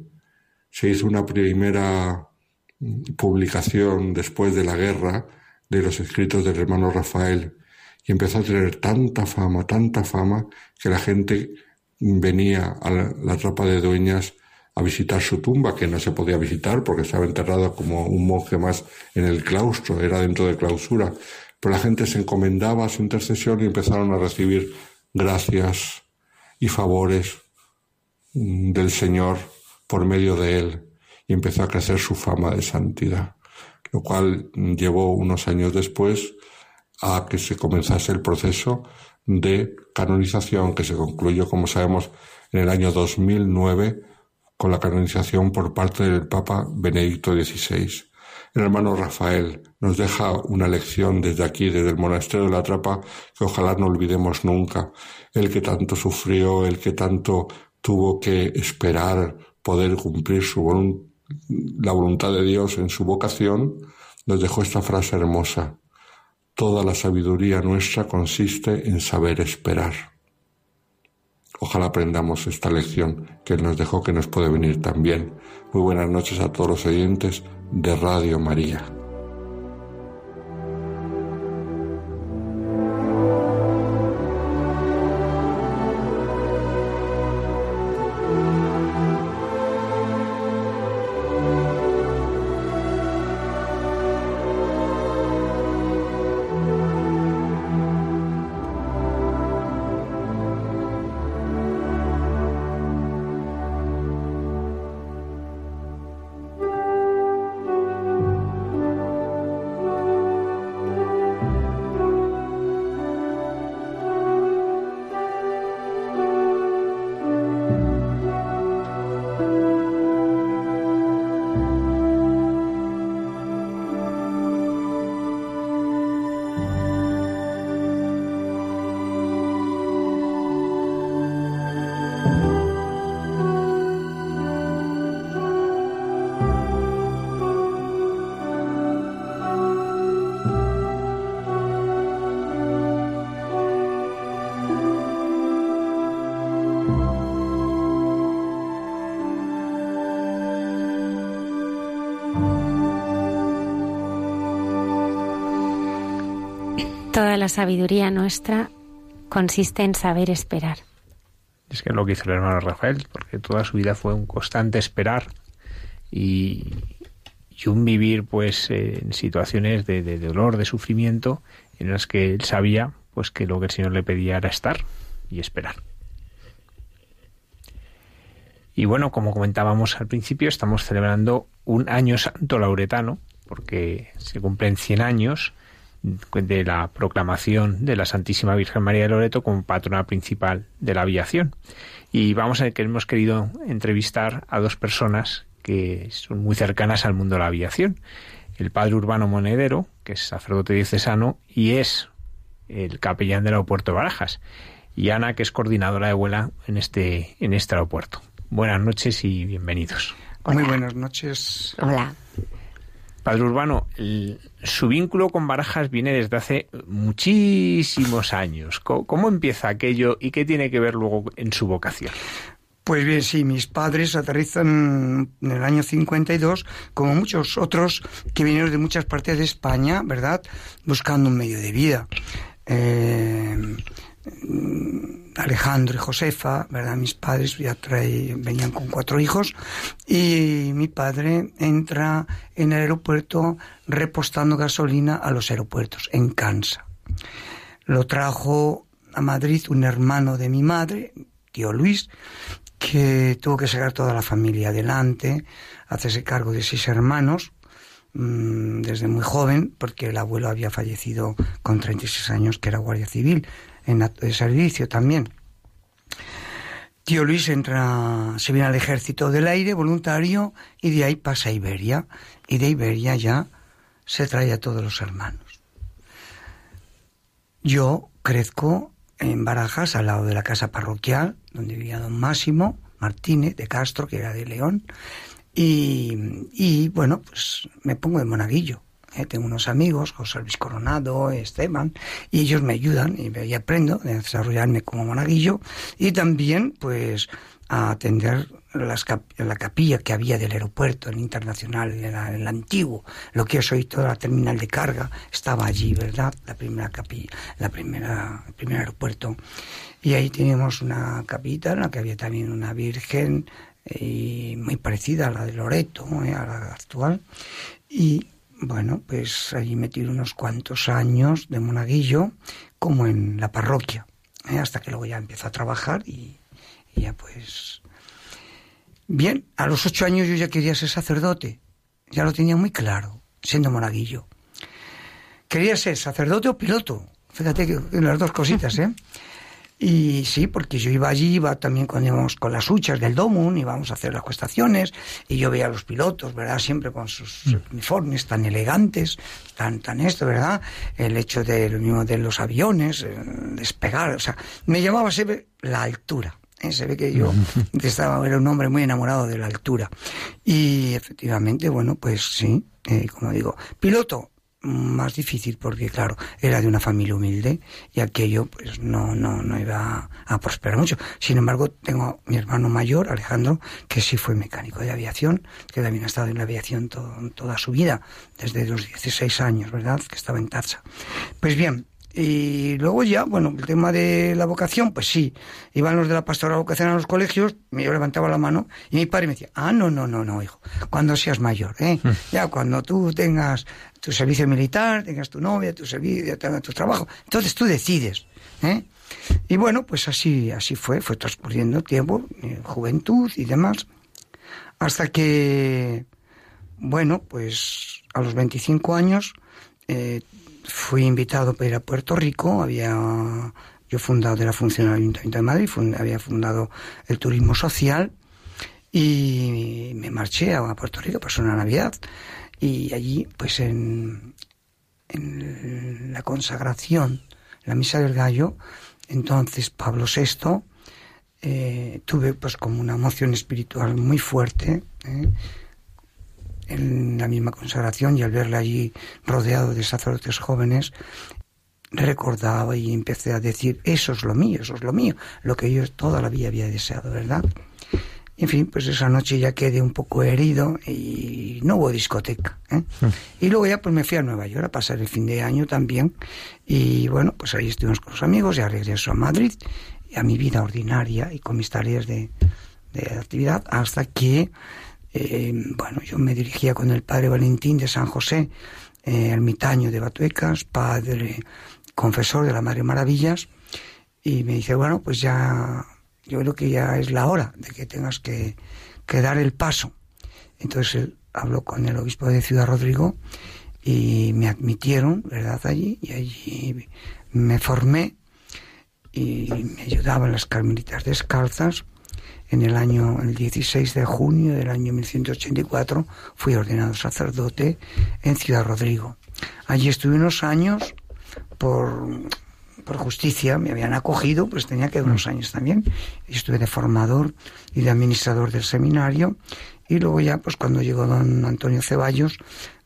se hizo una primera publicación después de la guerra de los escritos del hermano Rafael. Y empezó a tener tanta fama, tanta fama, que la gente venía a la, tropa de dueñas a visitar su tumba, que no se podía visitar porque estaba enterrado como un monje más en el claustro, era dentro de clausura, Pero la gente se encomendaba a su intercesión y empezaron a recibir gracias y favores mm, del Señor por medio de él y empezó a crecer su fama de santidad, lo cual llevó unos años después a que se comenzase el proceso de canonización que se concluyó, como sabemos, en el año 2009 con la canonización por parte del Papa Benedicto XVI. El hermano Rafael nos deja una lección desde aquí, desde el monasterio de la Trapa, que ojalá no olvidemos nunca. El que tanto sufrió, el que tanto tuvo que esperar poder cumplir su la voluntad de Dios en su vocación, nos dejó esta frase hermosa. Toda la sabiduría nuestra consiste en saber esperar. Ojalá aprendamos esta lección que Él nos dejó, que nos puede venir también. Muy buenas noches a todos los oyentes de Radio María. La sabiduría nuestra consiste en saber esperar. Es que es lo que hizo el hermano Rafael, porque toda su vida fue un constante esperar y, un vivir pues en situaciones de, de, dolor, de sufrimiento, en las que él sabía pues que lo que el Señor le pedía era estar y esperar. Y bueno, como comentábamos al principio, estamos celebrando un año santo lauretano, porque se cumplen 100 años de la proclamación de la Santísima Virgen María de Loreto como patrona principal de la aviación. Y vamos a que hemos querido entrevistar a dos personas que son muy cercanas al mundo de la aviación. El padre Urbano Monedero, que es sacerdote diocesano y es el capellán del aeropuerto de Barajas, y Ana, que es coordinadora de vuela en este, en este aeropuerto. Buenas noches y bienvenidos. Muy buenas noches. Hola. Padre Urbano, su vínculo con Barajas viene desde hace muchísimos años. ¿Cómo, empieza aquello y qué tiene que ver luego en su vocación? Pues bien, sí, mis padres aterrizan en el año 52, como muchos otros que vinieron de muchas partes de España, ¿verdad? Buscando un medio de vida. Eh, Alejandro y Josefa, ¿verdad? Mis padres ya venían con cuatro hijos y mi padre entra en el aeropuerto repostando gasolina a los aeropuertos en Cansa. Lo trajo a Madrid un hermano de mi madre, tío Luis, que tuvo que sacar toda la familia adelante, hacerse cargo de seis hermanos mm, desde muy joven, porque el abuelo había fallecido con 36 años, que era guardia civil en servicio también. Tío Luis entra, se viene al ejército del aire voluntario y de ahí pasa a Iberia. Y de Iberia ya se trae a todos los hermanos. Yo crezco en Barajas, al lado de la casa parroquial, donde vivía don Máximo Martínez de Castro, que era de León. Y, y bueno, pues me pongo de monaguillo. Eh, tengo unos amigos, José Luis Coronado, Esteban, y ellos me ayudan y, aprendo a desarrollarme como monaguillo y también pues a atender las la capilla que había del aeropuerto, el internacional, el, el, antiguo, lo que es hoy toda la terminal de carga, estaba allí, ¿verdad? La primera capilla, la primera, el primer aeropuerto. Y ahí teníamos una capita en la que había también una virgen y muy parecida a la de Loreto, ¿eh? a la actual. Y bueno, pues allí metí unos cuantos años de monaguillo, como en la parroquia, ¿eh? hasta que luego ya empiezo a trabajar y, y, ya pues... Bien, a los ocho años yo ya quería ser sacerdote, ya lo tenía muy claro, siendo monaguillo. Quería ser sacerdote o piloto, fíjate que las dos cositas, ¿eh? Y sí, porque yo iba allí, iba también cuando íbamos con las huchas del Domun, íbamos a hacer las cuestaciones, y yo veía a los pilotos, ¿verdad? Siempre con sus mm. uniformes tan elegantes, tan, tan esto, ¿verdad? El hecho de lo mismo de los aviones, eh, despegar, o sea, me llamaba siempre la altura. ¿eh? Se ve que yo estaba, era un hombre muy enamorado de la altura. Y efectivamente, bueno, pues sí, eh, como digo, piloto, más difícil porque claro era de una familia humilde y aquello pues no no no iba a prosperar mucho. Sin embargo tengo mi hermano mayor Alejandro que sí fue mecánico de aviación que también ha estado en la aviación toda su vida desde los 16 años verdad que estaba en Taza. Pues bien y luego ya, bueno, el tema de la vocación, pues sí, iban los de la pastoral vocación a los colegios, yo levantaba la mano y mi padre me decía, ah, no, no, no, no, hijo, cuando seas mayor, ¿eh? Mm. Ya cuando tú tengas tu servicio militar, tengas tu novia, tu servicio, tengas tu trabajo, entonces tú decides, ¿eh? Y bueno, pues así, así fue, fue transcurriendo tiempo, juventud y demás, hasta que, bueno, pues a los 25 años, eh, fui invitado para ir a Puerto Rico, había yo fundado de la función del Ayuntamiento de Madrid, había fundado el turismo social y me marché a Puerto Rico para una Navidad. Y allí pues en, en la consagración, la misa del gallo, entonces Pablo VI eh, tuve pues como una emoción espiritual muy fuerte eh, en la misma consagración y al verle allí rodeado de sacerdotes jóvenes, recordaba y empecé a decir, eso es lo mío, eso es lo mío, lo que yo toda la vida había deseado, ¿verdad? En fin, pues esa noche ya quedé un poco herido y no hubo discoteca. ¿eh? Mm. Y luego ya pues me fui a Nueva York a pasar el fin de año también. Y bueno, pues ahí estuvimos con los amigos, ya regreso a Madrid, a mi vida ordinaria y con mis tareas de, de actividad, hasta que eh, bueno, yo me dirigía con el padre Valentín de San José, eh, ermitaño de Batuecas, padre confesor de la Madre Maravillas, y me dice, bueno, pues ya, yo creo que ya es la hora de que tengas que, que dar el paso. Entonces él habló con el obispo de Ciudad Rodrigo y me admitieron, ¿verdad?, allí, y allí me formé y me ayudaban las carmelitas descalzas en el año el 16 de junio del año 1184 fui ordenado sacerdote en Ciudad Rodrigo. Allí estuve unos años por, por justicia, me habían acogido, pues tenía que unos años también. Estuve de formador y de administrador del seminario y luego ya pues cuando llegó don Antonio Ceballos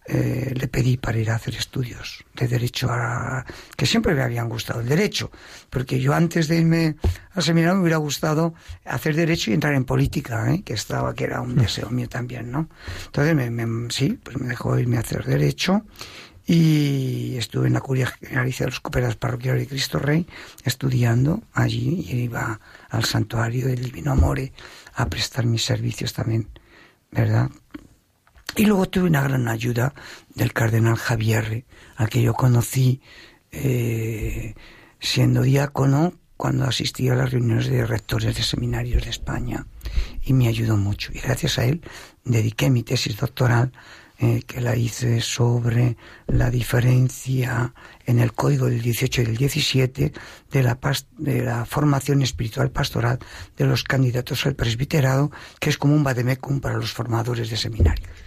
eh, le pedí para ir a hacer estudios de derecho a, que siempre me habían gustado el derecho porque yo antes de irme al seminario me hubiera gustado hacer derecho y entrar en política ¿eh? que estaba que era un mm. deseo mío también no entonces me, sí pues me dejó irme a hacer derecho y estuve en la curia generalicia de los cooperados parroquiales de Cristo Rey estudiando allí y iba al santuario del Divino Amore a prestar mis servicios también verdad y luego tuve una gran ayuda del cardenal Javier, al que yo conocí eh, siendo diácono cuando asistía a las reuniones de rectores de seminarios de España y me ayudó mucho. Y gracias a él dediqué mi tesis doctoral eh, que la hice sobre la diferencia en el código del 18 y del 17 de la, de la formación espiritual pastoral de los candidatos al presbiterado, que es como un vademecum para los formadores de seminarios.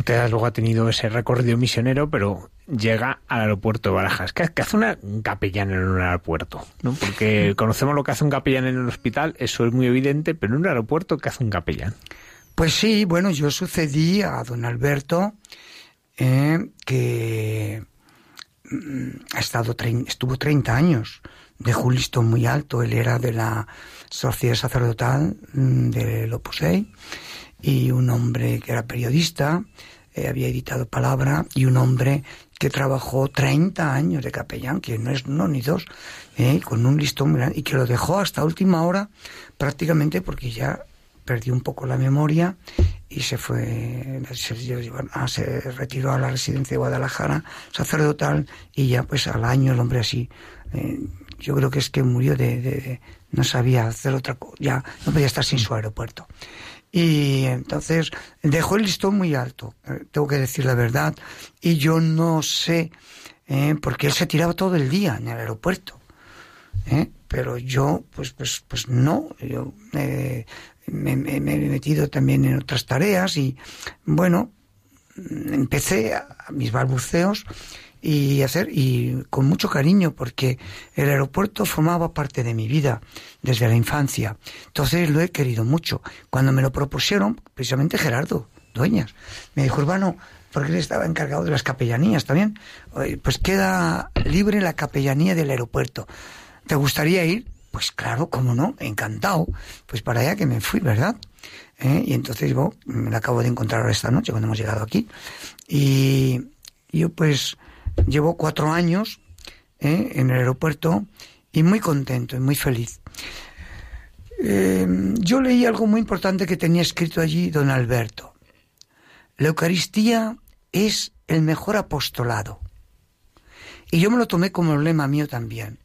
Usted luego ha tenido ese recorrido misionero, pero llega al aeropuerto de Barajas. ¿Qué, hace una capellán en un aeropuerto? ¿no? Porque conocemos lo que hace un capellán en el hospital, eso es muy evidente, pero en un aeropuerto, ¿qué hace un capellán? Pues sí, bueno, yo sucedí a don Alberto, eh, que mm, ha estado estuvo 30 años, dejó un listón muy alto, él era de la Sociedad Sacerdotal mm, del Opus Dei, y un hombre que era periodista, eh, había editado Palabra, y un hombre que trabajó 30 años de capellán, que no es uno ni dos, eh, con un listón grande, y que lo dejó hasta última hora prácticamente porque ya perdió un poco la memoria y se fue, se, ah, se retiró a la residencia de Guadalajara, sacerdotal, y ya pues al año el hombre así, eh, yo creo que es que murió de, no sabía hacer otra cosa, ya no podía estar sin su aeropuerto. Y entonces dejó el listón muy alto, eh, tengo que decir la verdad, y yo no sé, eh, porque él se tiraba todo el día en el aeropuerto. ¿eh? pero yo pues pues pues no yo me, me, he metido también en otras tareas y bueno empecé a, mis balbuceos y hacer y con mucho cariño porque el aeropuerto formaba parte de mi vida desde la infancia entonces lo he querido mucho cuando me lo propusieron precisamente Gerardo Dueñas me dijo Urbano porque él estaba encargado de las capellanías también pues queda libre la capellanía del aeropuerto ¿Te gustaría ir? Pues claro, cómo no, encantado. Pues para allá que me fui, ¿verdad? ¿Eh? Y entonces yo me acabo de encontrar esta noche cuando hemos llegado aquí. Y yo pues llevo cuatro años ¿eh? en el aeropuerto y muy contento y muy feliz. Eh, yo leí algo muy importante que tenía escrito allí don Alberto. La Eucaristía es el mejor apostolado. Y yo me lo tomé como lema mío también.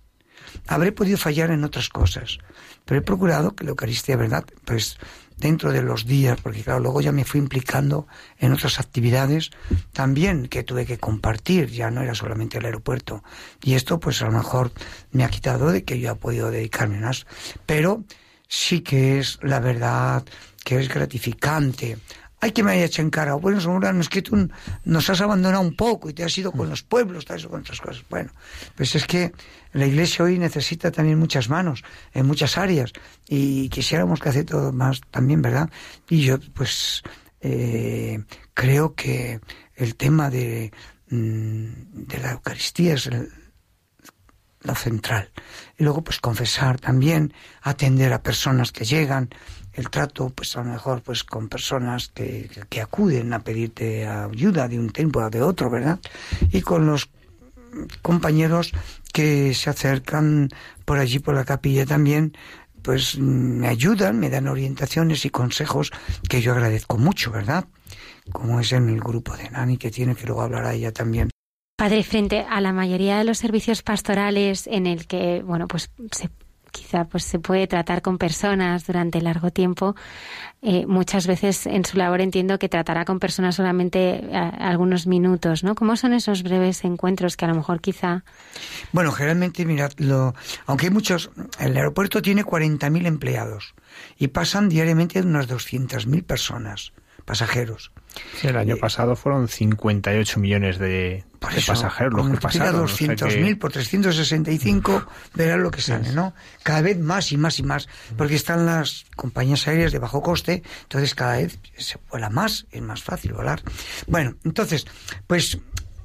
Habré podido fallar en otras cosas, pero he procurado que la Eucaristía, ¿verdad? Pues dentro de los días, porque claro, luego ya me fui implicando en otras actividades también que tuve que compartir, ya no era solamente el aeropuerto. Y esto pues a lo mejor me ha quitado de que yo he podido dedicarme más. Pero sí que es la verdad que es gratificante hay que me haya hecho en cara, bueno, no es que tú nos has abandonado un poco y te has ido con los pueblos, tal, eso, con otras cosas. Bueno, pues es que la iglesia hoy necesita también muchas manos en muchas áreas y quisiéramos que hace todo más también, ¿verdad? Y yo, pues, eh, creo que el tema de, mm, de la Eucaristía es lo central. Y luego, pues, confesar también, atender a personas que llegan, el trato, pues a lo mejor, pues con personas que, que acuden a pedirte ayuda de un tiempo a de otro, ¿verdad? Y con los compañeros que se acercan por allí, por la capilla también, pues me ayudan, me dan orientaciones y consejos que yo agradezco mucho, ¿verdad? Como es en el grupo de Nani, que tiene que luego hablar a ella también. Padre, frente a la mayoría de los servicios pastorales en el que, bueno, pues se quizá pues se puede tratar con personas durante largo tiempo. Eh, muchas veces en su labor entiendo que tratará con personas solamente algunos minutos, ¿no? ¿Cómo son esos breves encuentros que a lo mejor quizá... Bueno, generalmente, mirad, lo, aunque hay muchos, el aeropuerto tiene 40.000 empleados y pasan diariamente unas 200.000 personas, pasajeros. el año eh, pasado fueron 58 millones de, de pasajeros los que pasaron. 200.000 por 365, verán lo que sale, ¿no? Cada vez más y más y más, porque están las compañías aéreas de bajo coste, entonces cada vez se vuela más, es más fácil volar. Bueno, entonces, pues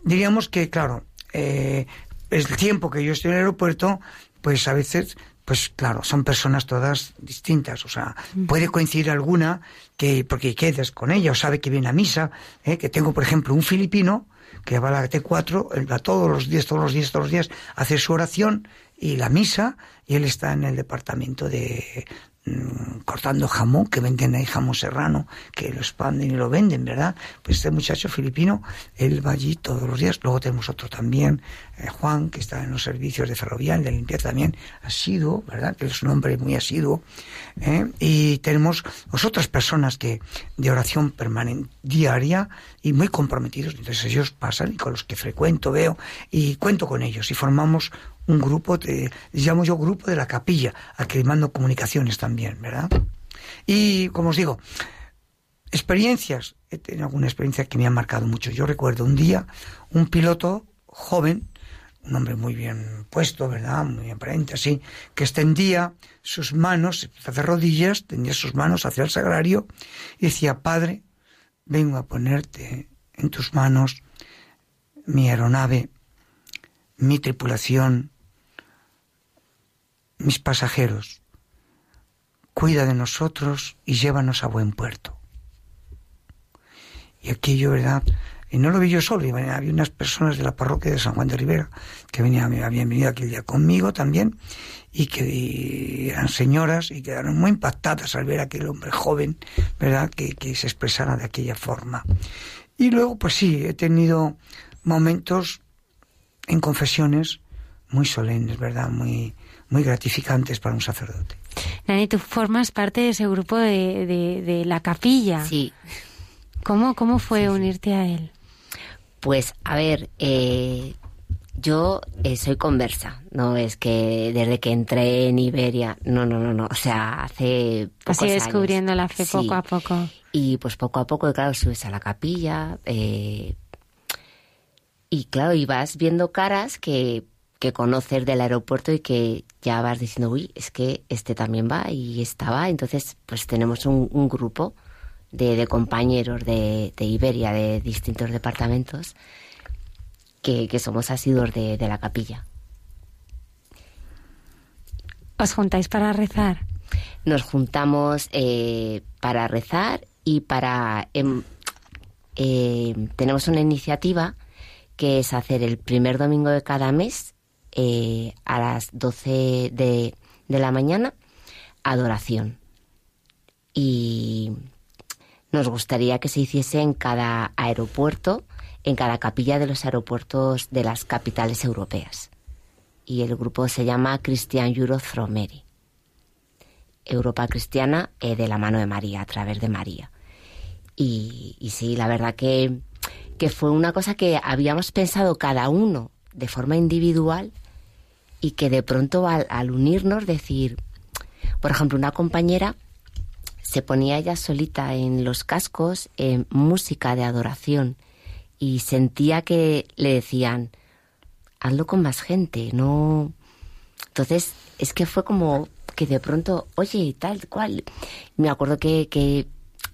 diríamos que, claro, eh, el tiempo que yo estoy en el aeropuerto, pues a veces pues claro, son personas todas distintas. O sea, puede coincidir alguna que, porque quedas con ella o sabe que viene a misa, ¿eh? que tengo, por ejemplo, un filipino que va a la T4, va todos los días, todos los días, todos los días, a hacer su oración y la misa, y él está en el departamento de, Mm, cortando jamón, que venden ahí jamón serrano, que lo expanden y lo venden, ¿verdad? Pues este muchacho filipino, él va allí todos los días. Luego tenemos otro también, eh, Juan, que está en los servicios de ferrovial, de limpieza también, asiduo, ¿verdad? Que es un hombre muy asiduo. ¿eh? Y tenemos otras personas que de oración permanente, diaria, y muy comprometidos. Entonces ellos pasan y con los que frecuento, veo, y cuento con ellos y formamos un grupo, de, llamo yo grupo de la capilla, al que mando comunicaciones también, ¿verdad? Y como os digo, experiencias, he tenido alguna experiencia que me ha marcado mucho. Yo recuerdo un día un piloto joven, un hombre muy bien puesto, ¿verdad? Muy aparente, así, que extendía sus manos, de rodillas, tendía sus manos hacia el sagrario y decía, Padre, vengo a ponerte en tus manos mi aeronave, mi tripulación, mis pasajeros, cuida de nosotros y llévanos a buen puerto. Y aquello, ¿verdad? Y no lo vi yo solo, había unas personas de la parroquia de San Juan de Rivera que venían, habían venido aquel día conmigo también y que eran señoras y quedaron muy impactadas al ver a aquel hombre joven, ¿verdad?, que, que se expresara de aquella forma. Y luego, pues sí, he tenido momentos en confesiones muy solemnes, ¿verdad?, muy, muy gratificantes para un sacerdote. Nani, tú formas parte de ese grupo de, de, la capilla. Sí. ¿Cómo, cómo fue unirte a él? Pues, a ver, eh, yo eh, soy conversa, no es que desde que entré en Iberia, no, no, no, no, o sea, hace pocos Así descubriendo la fe poco a poco. Y pues poco a poco, claro, subes a la capilla, eh, y claro, y vas viendo caras que, que conoces del aeropuerto y que ya vas diciendo, uy, es que este también va y esta va. Entonces, pues tenemos un, grupo de, de compañeros de, de, Iberia, de distintos departamentos, que, que somos asiduos de, de, la capilla. ¿Os juntáis para rezar? Nos juntamos eh, para rezar y para... Em, eh, tenemos una iniciativa que es hacer el primer domingo de cada mes eh, a las 12 de, de la mañana adoración. Y nos gustaría que se hiciese en cada aeropuerto en cada capilla de los aeropuertos de las capitales europeas. Y el grupo se llama Christian Europe from Mary. Europa cristiana eh, de la mano de María, a través de María. Y, sí, la verdad que, que fue una cosa que habíamos pensado cada uno de forma individual y que de pronto al, al, unirnos decir, por ejemplo, una compañera se ponía ella solita en los cascos en música de adoración y sentía que le decían, hazlo con más gente, no... Entonces, es que fue como que de pronto, oye, tal cual. Me acuerdo que, que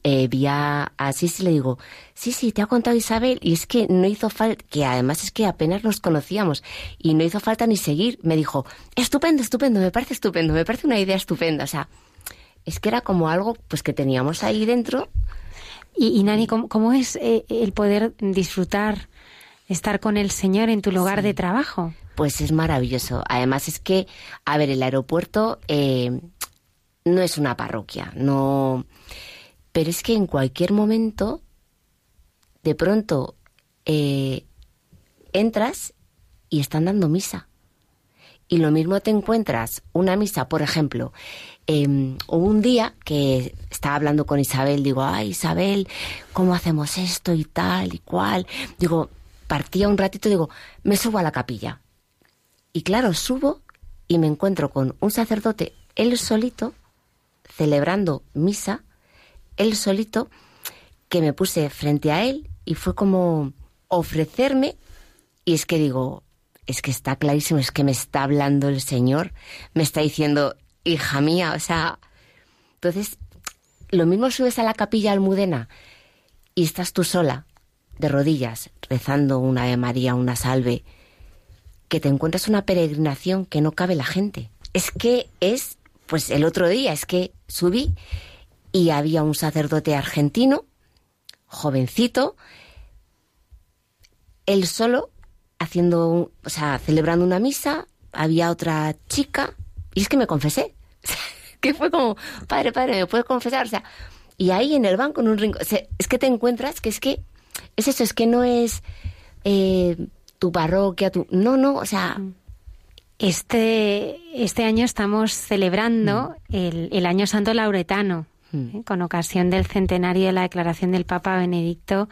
eh, vi a, sí le digo, sí, sí, te ha contado Isabel, y es que no hizo falta, que además es que apenas nos conocíamos, y no hizo falta ni seguir. Me dijo, estupendo, estupendo, me parece estupendo, me parece una idea estupenda. O sea, es que era como algo pues que teníamos ahí dentro y, Nani, ¿cómo, es eh, el poder disfrutar, estar con el Señor en tu lugar de trabajo? Pues es maravilloso. Además es que, a ver, el aeropuerto eh, no es una parroquia, no. Pero es que en cualquier momento, de pronto, eh, entras y están dando misa. Y lo mismo te encuentras una misa, por ejemplo, eh, un día que estaba hablando con Isabel, digo, ay Isabel, ¿cómo hacemos esto y tal y cual? Digo, partía un ratito, digo, me subo a la capilla. Y claro, subo y me encuentro con un sacerdote, él solito, celebrando misa, él solito, que me puse frente a él y fue como ofrecerme, y es que digo, es que está clarísimo, es que me está hablando el Señor, me está diciendo, hija mía, o sea, entonces, lo mismo subes a la capilla almudena y estás tú sola, de rodillas, rezando una de María, una salve, que te encuentras una peregrinación que no cabe la gente. Es que es, pues el otro día, es que subí y había un sacerdote argentino, jovencito, él solo, haciendo, o sea, celebrando una misa, había otra chica, y es que me confesé. que fue como, padre, padre, ¿me puedes confesar? O sea, y ahí en el banco, en un rincón, es que te encuentras que es que, es eso, es que no es eh, tu parroquia, tu... No, no, o sea... Este, este año estamos celebrando mm. el, el, Año Santo Lauretano, mm. ¿eh? con ocasión del centenario de la declaración del Papa Benedicto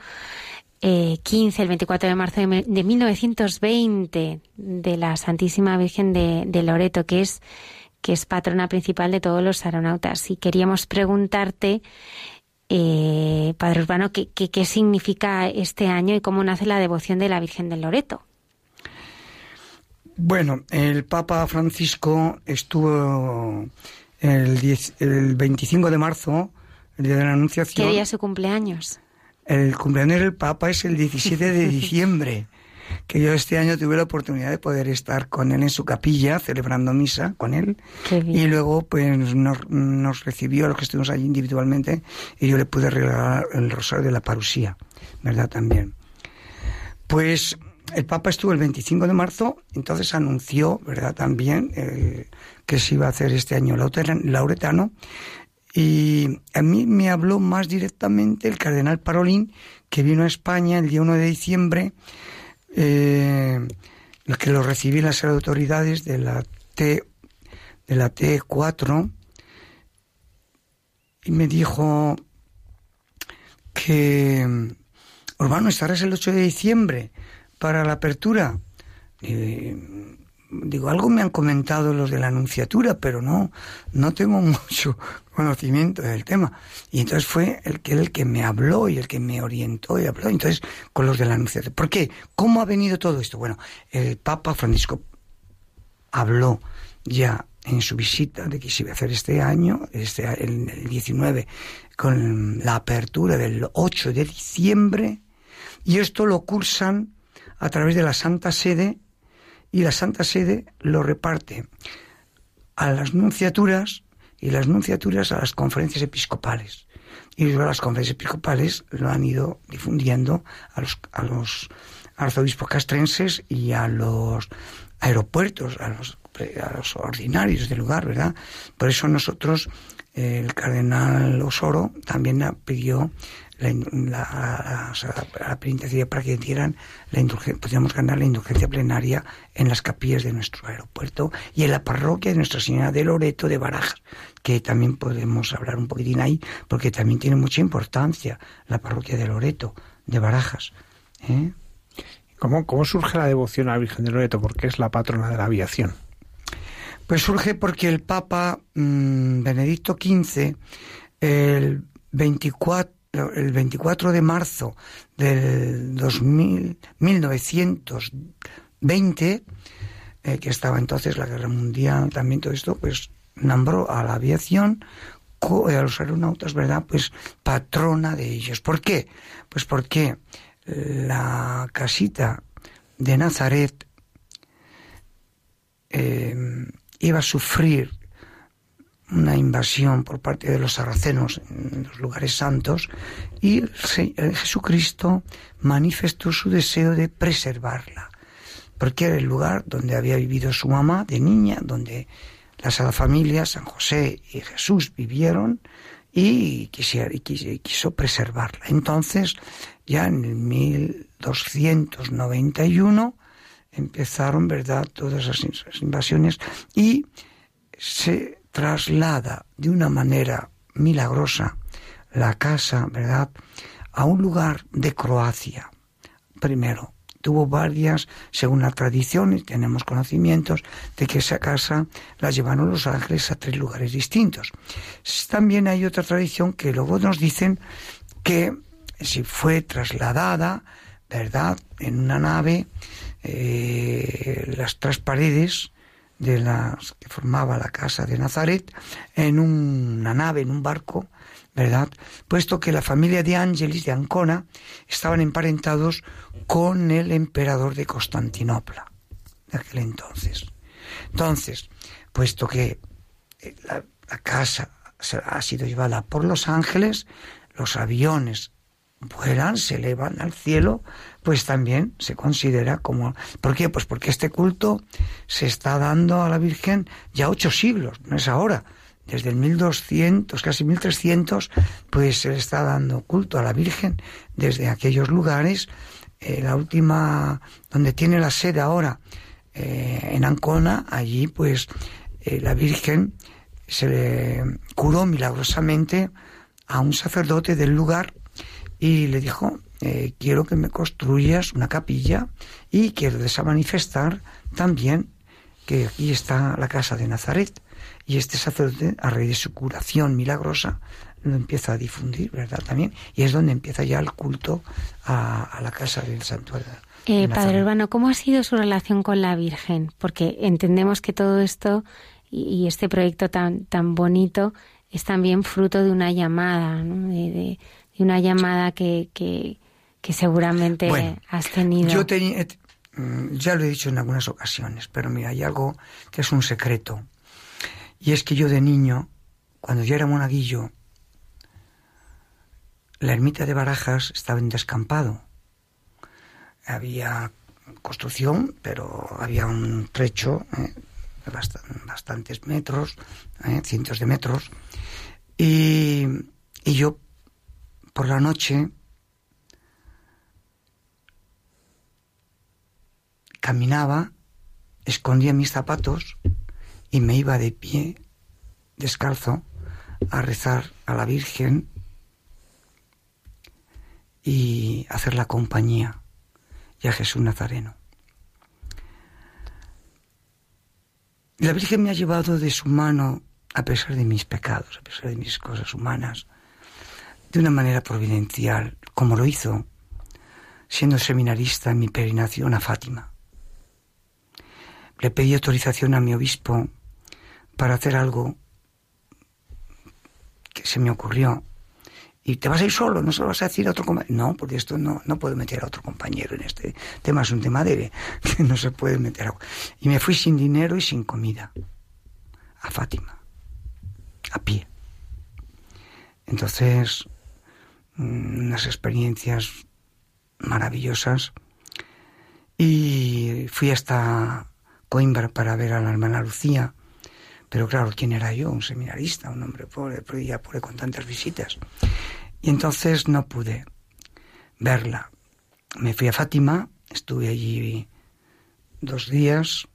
eh, 15, el 24 de marzo de, 1920, de la Santísima Virgen de, de Loreto, que es que es patrona principal de todos los aeronautas. Y queríamos preguntarte, eh, Padre Urbano, ¿qué, ¿qué, significa este año y cómo nace la devoción de la Virgen del Loreto. Bueno, el Papa Francisco estuvo el, el 25 de marzo, el día de la Anunciación. ¿Qué día su cumpleaños? El cumpleaños del Papa es el 17 de diciembre que yo este año tuve la oportunidad de poder estar con él en su capilla, celebrando misa con él. Y luego, pues, nos, nos, recibió a los que estuvimos allí individualmente y yo le pude regalar el rosario de la parusía, ¿verdad? También. Pues el Papa estuvo el 25 de marzo, entonces anunció, ¿verdad?, también eh, que se iba a hacer este año lauretano. Y a mí me habló más directamente el cardenal Parolín, que vino a España el día 1 de diciembre, eh, que lo recibí las autoridades de la T de la T4 y me dijo que Urbano estarás el 8 de diciembre para la apertura. Digo, algo me han comentado los de la anunciatura, pero no, no tengo mucho conocimiento del tema. Y entonces fue el que, el que me habló y el que me orientó y habló. Entonces, con los de la anunciatura. ¿Por qué? ¿Cómo ha venido todo esto? Bueno, el Papa Francisco habló ya en su visita de que se iba a hacer este año, este, el 19, con la apertura del 8 de diciembre, y esto lo cursan a través de la Santa Sede, y la Santa Sede lo reparte a las nunciaturas y las nunciaturas a las conferencias episcopales. Y las conferencias episcopales lo han ido difundiendo a los, a los arzobispos castrenses y a los aeropuertos, a los a los ordinarios del lugar, ¿verdad? Por eso nosotros, el cardenal Osoro también pidió la, la, la, penitencia para que dieran la indulgencia, podríamos ganar la indulgencia plenaria en las capillas de nuestro aeropuerto y en la parroquia de Nuestra Señora de Loreto de Barajas, que también podemos hablar un poquitín ahí, porque también tiene mucha importancia la parroquia de Loreto de Barajas. ¿eh? ¿Cómo, ¿Cómo surge la devoción a la Virgen de Loreto? Porque es la patrona de la aviación. Pues surge porque el Papa mm, Benedicto XV, el 24, el 24 de marzo del 2000, 1920, eh, que estaba entonces la Guerra Mundial, también todo esto, pues nombró a la aviación, a los aeronautas, ¿verdad? Pues patrona de ellos. ¿Por qué? Pues porque la casita de Nazaret eh, iba a sufrir una invasión por parte de los sarracenos en los lugares santos y Jesucristo manifestó su deseo de preservarla, porque era el lugar donde había vivido su mamá de niña, donde la Sagrada Familia, San José y Jesús vivieron y, y quiso preservarla. Entonces, ya en el 1291, empezaron, ¿verdad?, todas esas invasiones y se traslada de una manera milagrosa la casa, ¿verdad?, a un lugar de Croacia. Primero, tuvo varias, según la tradición, y tenemos conocimientos de que esa casa la llevaron los ángeles a tres lugares distintos. También hay otra tradición que luego nos dicen que si fue trasladada, ¿verdad?, en una nave eh, las tres paredes de las que formaba la casa de Nazaret en una nave, en un barco, ¿verdad? Puesto que la familia de Ángelis de Ancona estaban emparentados con el emperador de Constantinopla de aquel entonces. Entonces, puesto que eh, la casa ha sido llevada por los ángeles, los aviones vuelan, se elevan al cielo, pues también se considera como... ¿Por qué? Pues porque este culto se está dando a la Virgen ya ocho siglos, no es ahora. Desde el 1200, casi 1300, pues se le está dando culto a la Virgen desde aquellos lugares. Eh, la última, donde tiene la sede ahora, eh, en Ancona, allí pues eh, la Virgen se le curó milagrosamente a un sacerdote del lugar y le dijo, eh, quiero que me construyas una capilla y quiero manifestar también que aquí está la casa de Nazaret. Y este sacerdote, a raíz de su curación milagrosa, lo empieza a difundir, ¿verdad? También. Y es donde empieza ya el culto a, la casa del santuario. Eh, padre Urbano, ¿cómo ha sido su relación con la Virgen? Porque entendemos que todo esto y, este proyecto tan, tan bonito es también fruto de una llamada, ¿no? de, y una llamada que, que, seguramente has tenido. Yo tenía, mm, ya lo he dicho en algunas ocasiones, pero mira, hay algo que es un secreto. Y es que yo de niño, cuando yo era monaguillo, la ermita de Barajas estaba en descampado. había construcción, pero había un trecho ¿eh? bastantes metros, ¿eh? cientos de metros, y, y yo por la noche caminaba, escondía mis zapatos y me iba de pie, descalzo, a rezar a la Virgen y hacer la compañía y a Jesús Nazareno. La Virgen me ha llevado de su mano, a pesar de mis pecados, a pesar de mis cosas humanas, de una manera providencial, como lo hizo siendo seminarista en mi peregrinación a Fátima. Le pedí autorización a mi obispo para hacer algo que se me ocurrió. Y te vas a ir solo, no se lo vas a decir a otro compañero. No, porque esto no, no puedo meter a otro compañero en este tema, es un tema de que no se puede meter a... Y me fui sin dinero y sin comida a Fátima, a pie. Entonces, unas experiencias maravillosas. Y fui hasta Coimbra para ver a la hermana Lucía pero claro, ¿quién era yo? Un seminarista, un hombre pobre, ya pobre con tantas visitas. Y entonces no pude verla. Me fui a Fátima, estuve allí dos días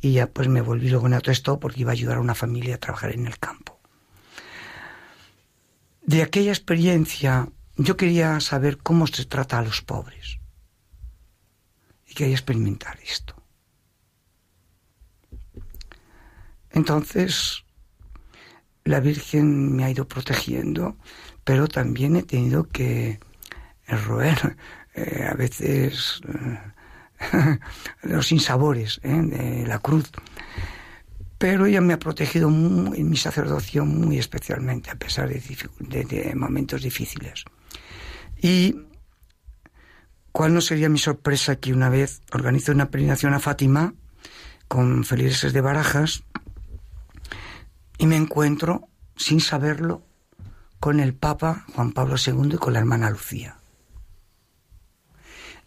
y ya pues me volví luego en esto porque iba a ayudar a una familia a trabajar en el campo. De aquella experiencia yo quería saber cómo se trata a los pobres y quería experimentar esto. Entonces, la Virgen me ha ido protegiendo, pero también he tenido que roer eh, a veces eh, los sinsabores eh, de la cruz. Pero ella me ha protegido en mi sacerdocio muy especialmente, a pesar de, momentos difíciles. Y cuál no sería mi sorpresa que una vez organizo una peregrinación a Fátima con feligreses de Barajas y me encuentro, sin saberlo, con el Papa Juan Pablo II y con la hermana Lucía.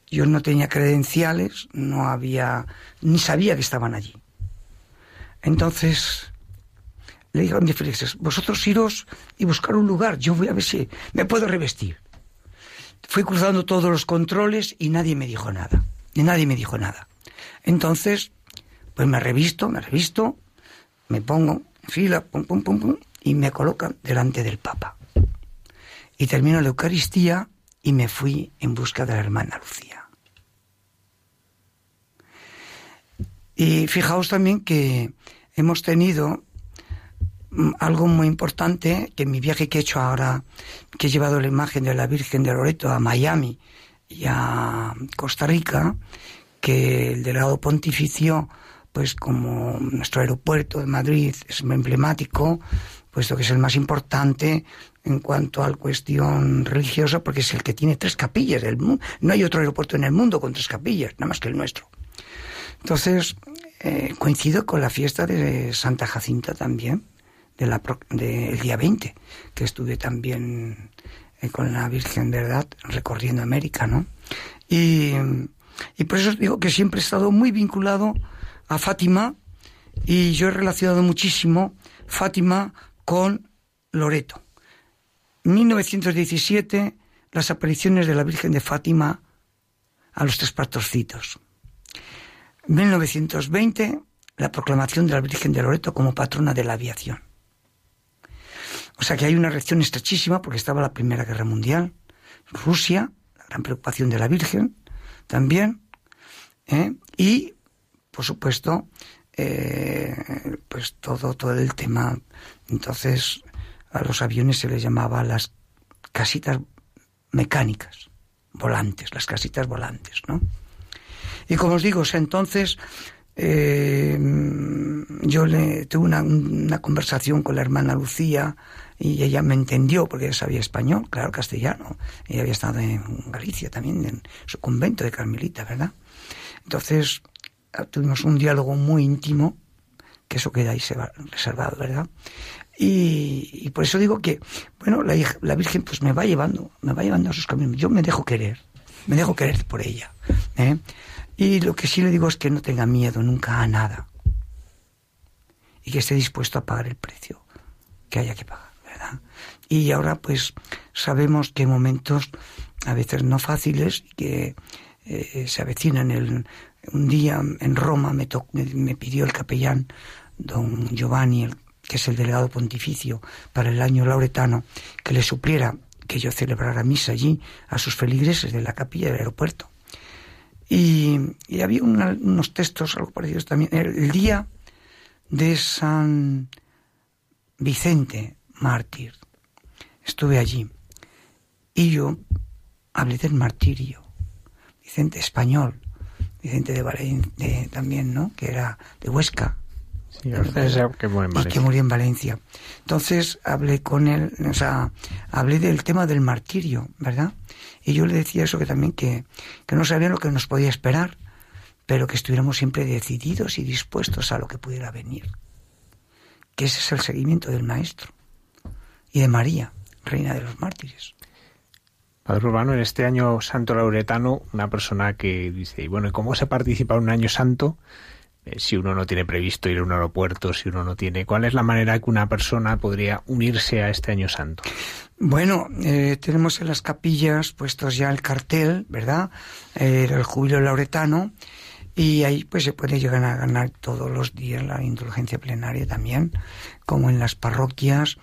Yo no tenía credenciales, no había, ni sabía que estaban allí. Entonces le dijeron a mis vosotros iros y buscar un lugar, yo voy a ver si me puedo revestir. Fui cruzando todos los controles y nadie me dijo nada, ni nadie me dijo nada. Entonces, pues me revisto, me revisto, me pongo fila, pum, pum, pum, pum, y me colocan delante del Papa. Y termino la Eucaristía y me fui en busca de la hermana Lucía. Y fijaos también que hemos tenido mm, algo muy importante, que en mi viaje que he hecho ahora, que he llevado la imagen de la Virgen de Loreto a Miami y a Costa Rica, que el delegado pontificio pues como nuestro aeropuerto de Madrid es emblemático, puesto que es el más importante en cuanto a la cuestión religiosa, porque es el que tiene tres capillas del mundo. No hay otro aeropuerto en el mundo con tres capillas, nada más que el nuestro. Entonces, eh, coincido con la fiesta de Santa Jacinta también, del de día 20, que estuve también eh, con la Virgen, ¿verdad?, recorriendo América, ¿no? Y, y por eso digo que siempre he estado muy vinculado a Fátima y yo he relacionado muchísimo Fátima con Loreto. 1917, las apariciones de la Virgen de Fátima a los tres pastorcitos. 1920, la proclamación de la Virgen de Loreto como patrona de la aviación. O sea que hay una reacción estrechísima porque estaba la Primera Guerra Mundial, Rusia, la gran preocupación de la Virgen también, ¿eh? y por supuesto, eh, pues todo, todo el tema. Entonces, a los aviones se les llamaba las casitas mecánicas, volantes, las casitas volantes, ¿no? Y como os digo, entonces eh, yo le tuve una, una, conversación con la hermana Lucía y ella me entendió porque ella sabía español, claro, castellano. Ella había estado en Galicia también, en su convento de Carmelita, ¿verdad? Entonces, tuvimos un diálogo muy íntimo, que eso queda ahí reservado, ¿verdad? Y, por eso digo que, bueno, la, la, Virgen pues me va llevando, me va llevando a sus caminos. Yo me dejo querer, me dejo querer por ella. ¿eh? Y lo que sí le digo es que no tenga miedo nunca a nada y que esté dispuesto a pagar el precio que haya que pagar, ¿verdad? Y ahora pues sabemos que momentos a veces no fáciles que eh, se avecinan. El, un día en Roma me, me, pidió el capellán don Giovanni, que es el delegado pontificio para el año lauretano, que le supliera que yo celebrara misa allí a sus feligreses de la capilla del aeropuerto. Y, había unos textos, algo parecidos también. El, día de San Vicente, mártir, estuve allí. Y yo hablé del martirio. Vicente español, Vicente de Valencia también, ¿no? Que era de Huesca. Sí, que murió en Valencia. Y que murió en Valencia. Entonces hablé con él, o sea, hablé del tema del martirio, ¿verdad? Y yo le decía eso que también que, que no sabía lo que nos podía esperar, pero que estuviéramos siempre decididos y dispuestos a lo que pudiera venir. Que ese es el seguimiento del Maestro y de María, Reina de los Mártires. Padre Urbano, en este año santo lauretano, una persona que dice, y bueno, ¿cómo se participa en un año santo eh, si uno no tiene previsto ir a un aeropuerto, si uno no tiene... ¿Cuál es la manera que una persona podría unirse a este año santo? Bueno, eh, tenemos en las capillas puestos ya el cartel, ¿verdad? Eh, el júbilo lauretano y ahí pues se puede llegar a ganar todos los días la indulgencia plenaria también, como en las parroquias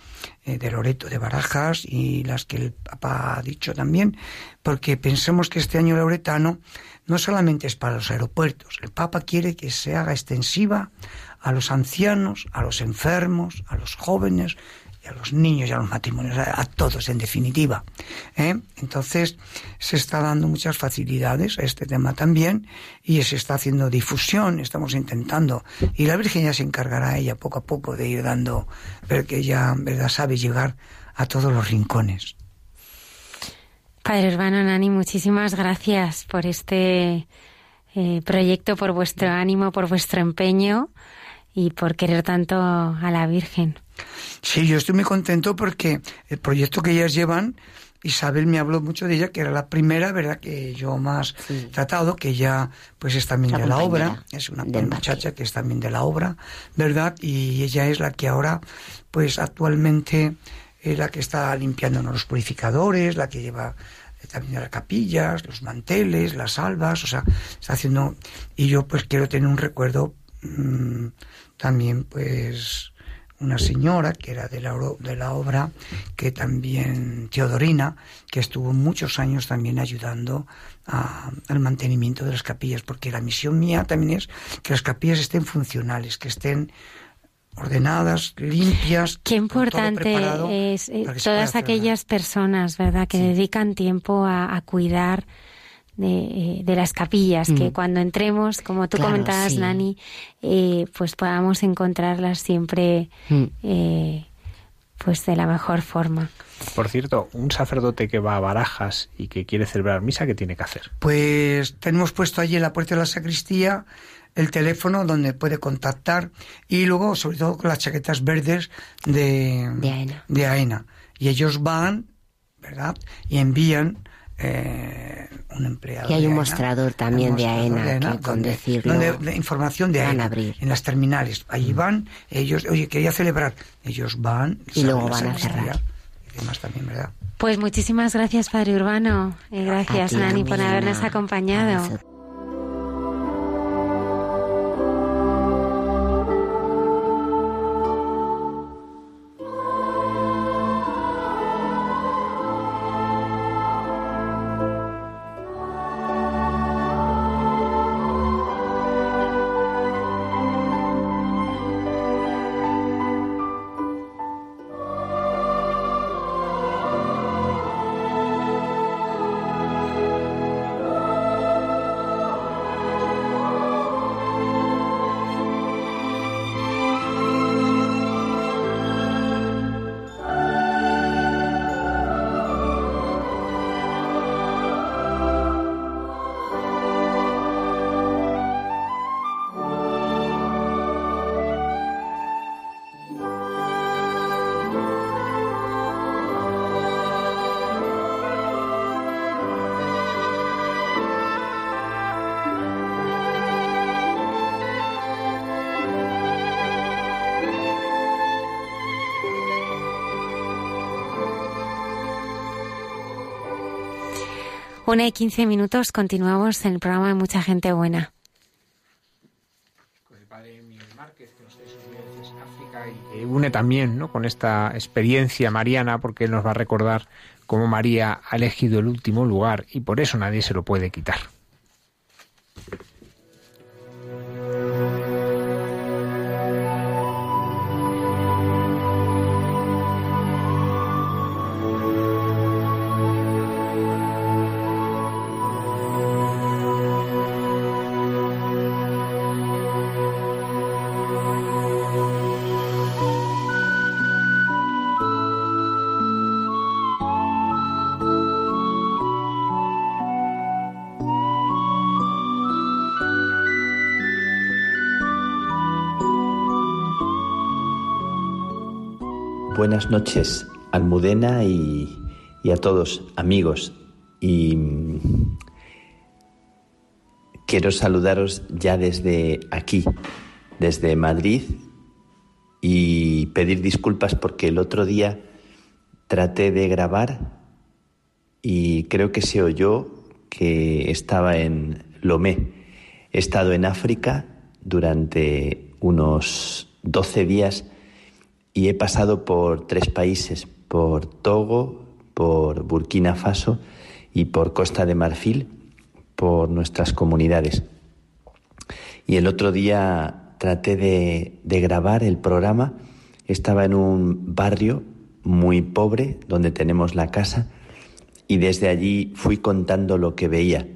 eh, de Loreto de Barajas y las que el Papa ha dicho también, porque pensemos que este año lauretano no solamente es para los aeropuertos, el Papa quiere que se haga extensiva a los ancianos, a los enfermos, a los jóvenes, a los niños y a los matrimonios, a, todos en definitiva. ¿eh? Entonces se está dando muchas facilidades a este tema también y se está haciendo difusión, estamos intentando y la Virgen ya se encargará ella poco a poco de ir dando, ver que ella verdad sabe llegar a todos los rincones. Padre Urbano Nani, muchísimas gracias por este eh, proyecto, por vuestro ánimo, por vuestro empeño y por querer tanto a la Virgen. Sí, yo estoy muy contento porque el proyecto que ellas llevan, Isabel me habló mucho de ella, que era la primera, ¿verdad?, que yo más tratado, que ella pues es también de la obra, es una muchacha que es también de la obra, ¿verdad? Y ella es la que ahora, pues actualmente, es la que está limpiando los purificadores, la que lleva eh, también las capillas, los manteles, las albas, o sea, está haciendo... Y yo pues quiero tener un recuerdo mm, también pues una señora que era de la, de la obra, que también, Teodorina, que estuvo muchos años también ayudando al mantenimiento de las capillas, porque la misión mía también es que las capillas estén funcionales, que estén ordenadas, limpias. Qué importante es eh, todas aquellas personas, ¿verdad?, que dedican tiempo a, a cuidar de, eh, de las capillas, que mm. cuando entremos, como tú comentabas, Nani, eh, pues podamos encontrarlas siempre mm. eh, pues de la mejor forma. Por cierto, un sacerdote que va a Barajas y que quiere celebrar misa, ¿qué tiene que hacer? Pues tenemos puesto allí en la puerta de la sacristía el teléfono donde puede contactar y luego, sobre todo, con las chaquetas verdes de, de AENA. Y ellos van, ¿verdad? Y envían eh, un empleado. Y hay un mostrador también de AENA, con decirlo. de información de AENA, en las terminales. Allí mm. van, ellos, oye, quería celebrar. Ellos van. Y luego van a cerrar. Y demás también, ¿verdad? Pues muchísimas gracias, Padre Urbano. Y gracias, Nani, por habernos acompañado. Una y quince minutos continuamos en el programa de Mucha Gente Buena. Que une también ¿no? con esta experiencia mariana, porque nos va a recordar cómo María ha elegido el último lugar y por eso nadie se lo puede quitar. Buenas noches, Almudena y, a todos, amigos. Y mm, quiero saludaros ya desde aquí, desde Madrid, y pedir disculpas porque el otro día traté de grabar y creo que se oyó que estaba en Lomé. He estado en África durante unos 12 días y he pasado por tres países, por Togo, por Burkina Faso y por Costa de Marfil, por nuestras comunidades. Y el otro día traté de, grabar el programa, estaba en un barrio muy pobre donde tenemos la casa y desde allí fui contando lo que veía,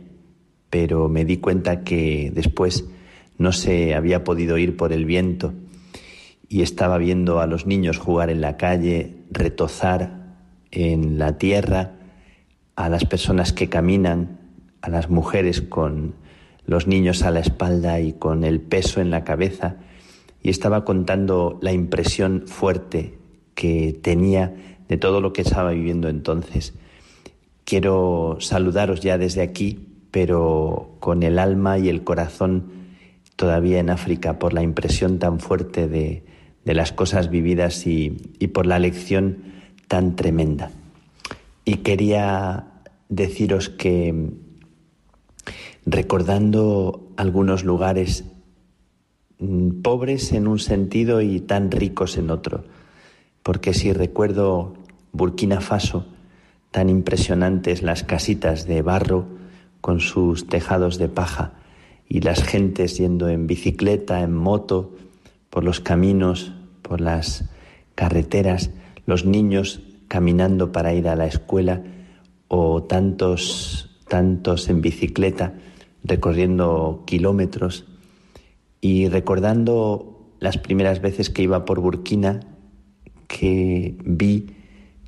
pero me di cuenta que después no se había podido ir por el viento y estaba viendo a los niños jugar en la calle, retozar en la tierra, a las personas que caminan, a las mujeres con los niños a la espalda y con el peso en la cabeza, y estaba contando la impresión fuerte que tenía de todo lo que estaba viviendo entonces. Quiero saludaros ya desde aquí, pero con el alma y el corazón todavía en África por la impresión tan fuerte de, de las cosas vividas y, por la lección tan tremenda. Y quería deciros que recordando algunos lugares mm, pobres en un sentido y tan ricos en otro, porque si recuerdo Burkina Faso, tan impresionantes las casitas de barro con sus tejados de paja y las gentes yendo en bicicleta, en moto, por los caminos, por las carreteras, los niños caminando para ir a la escuela o tantos, tantos en bicicleta recorriendo kilómetros y recordando las primeras veces que iba por Burkina, que vi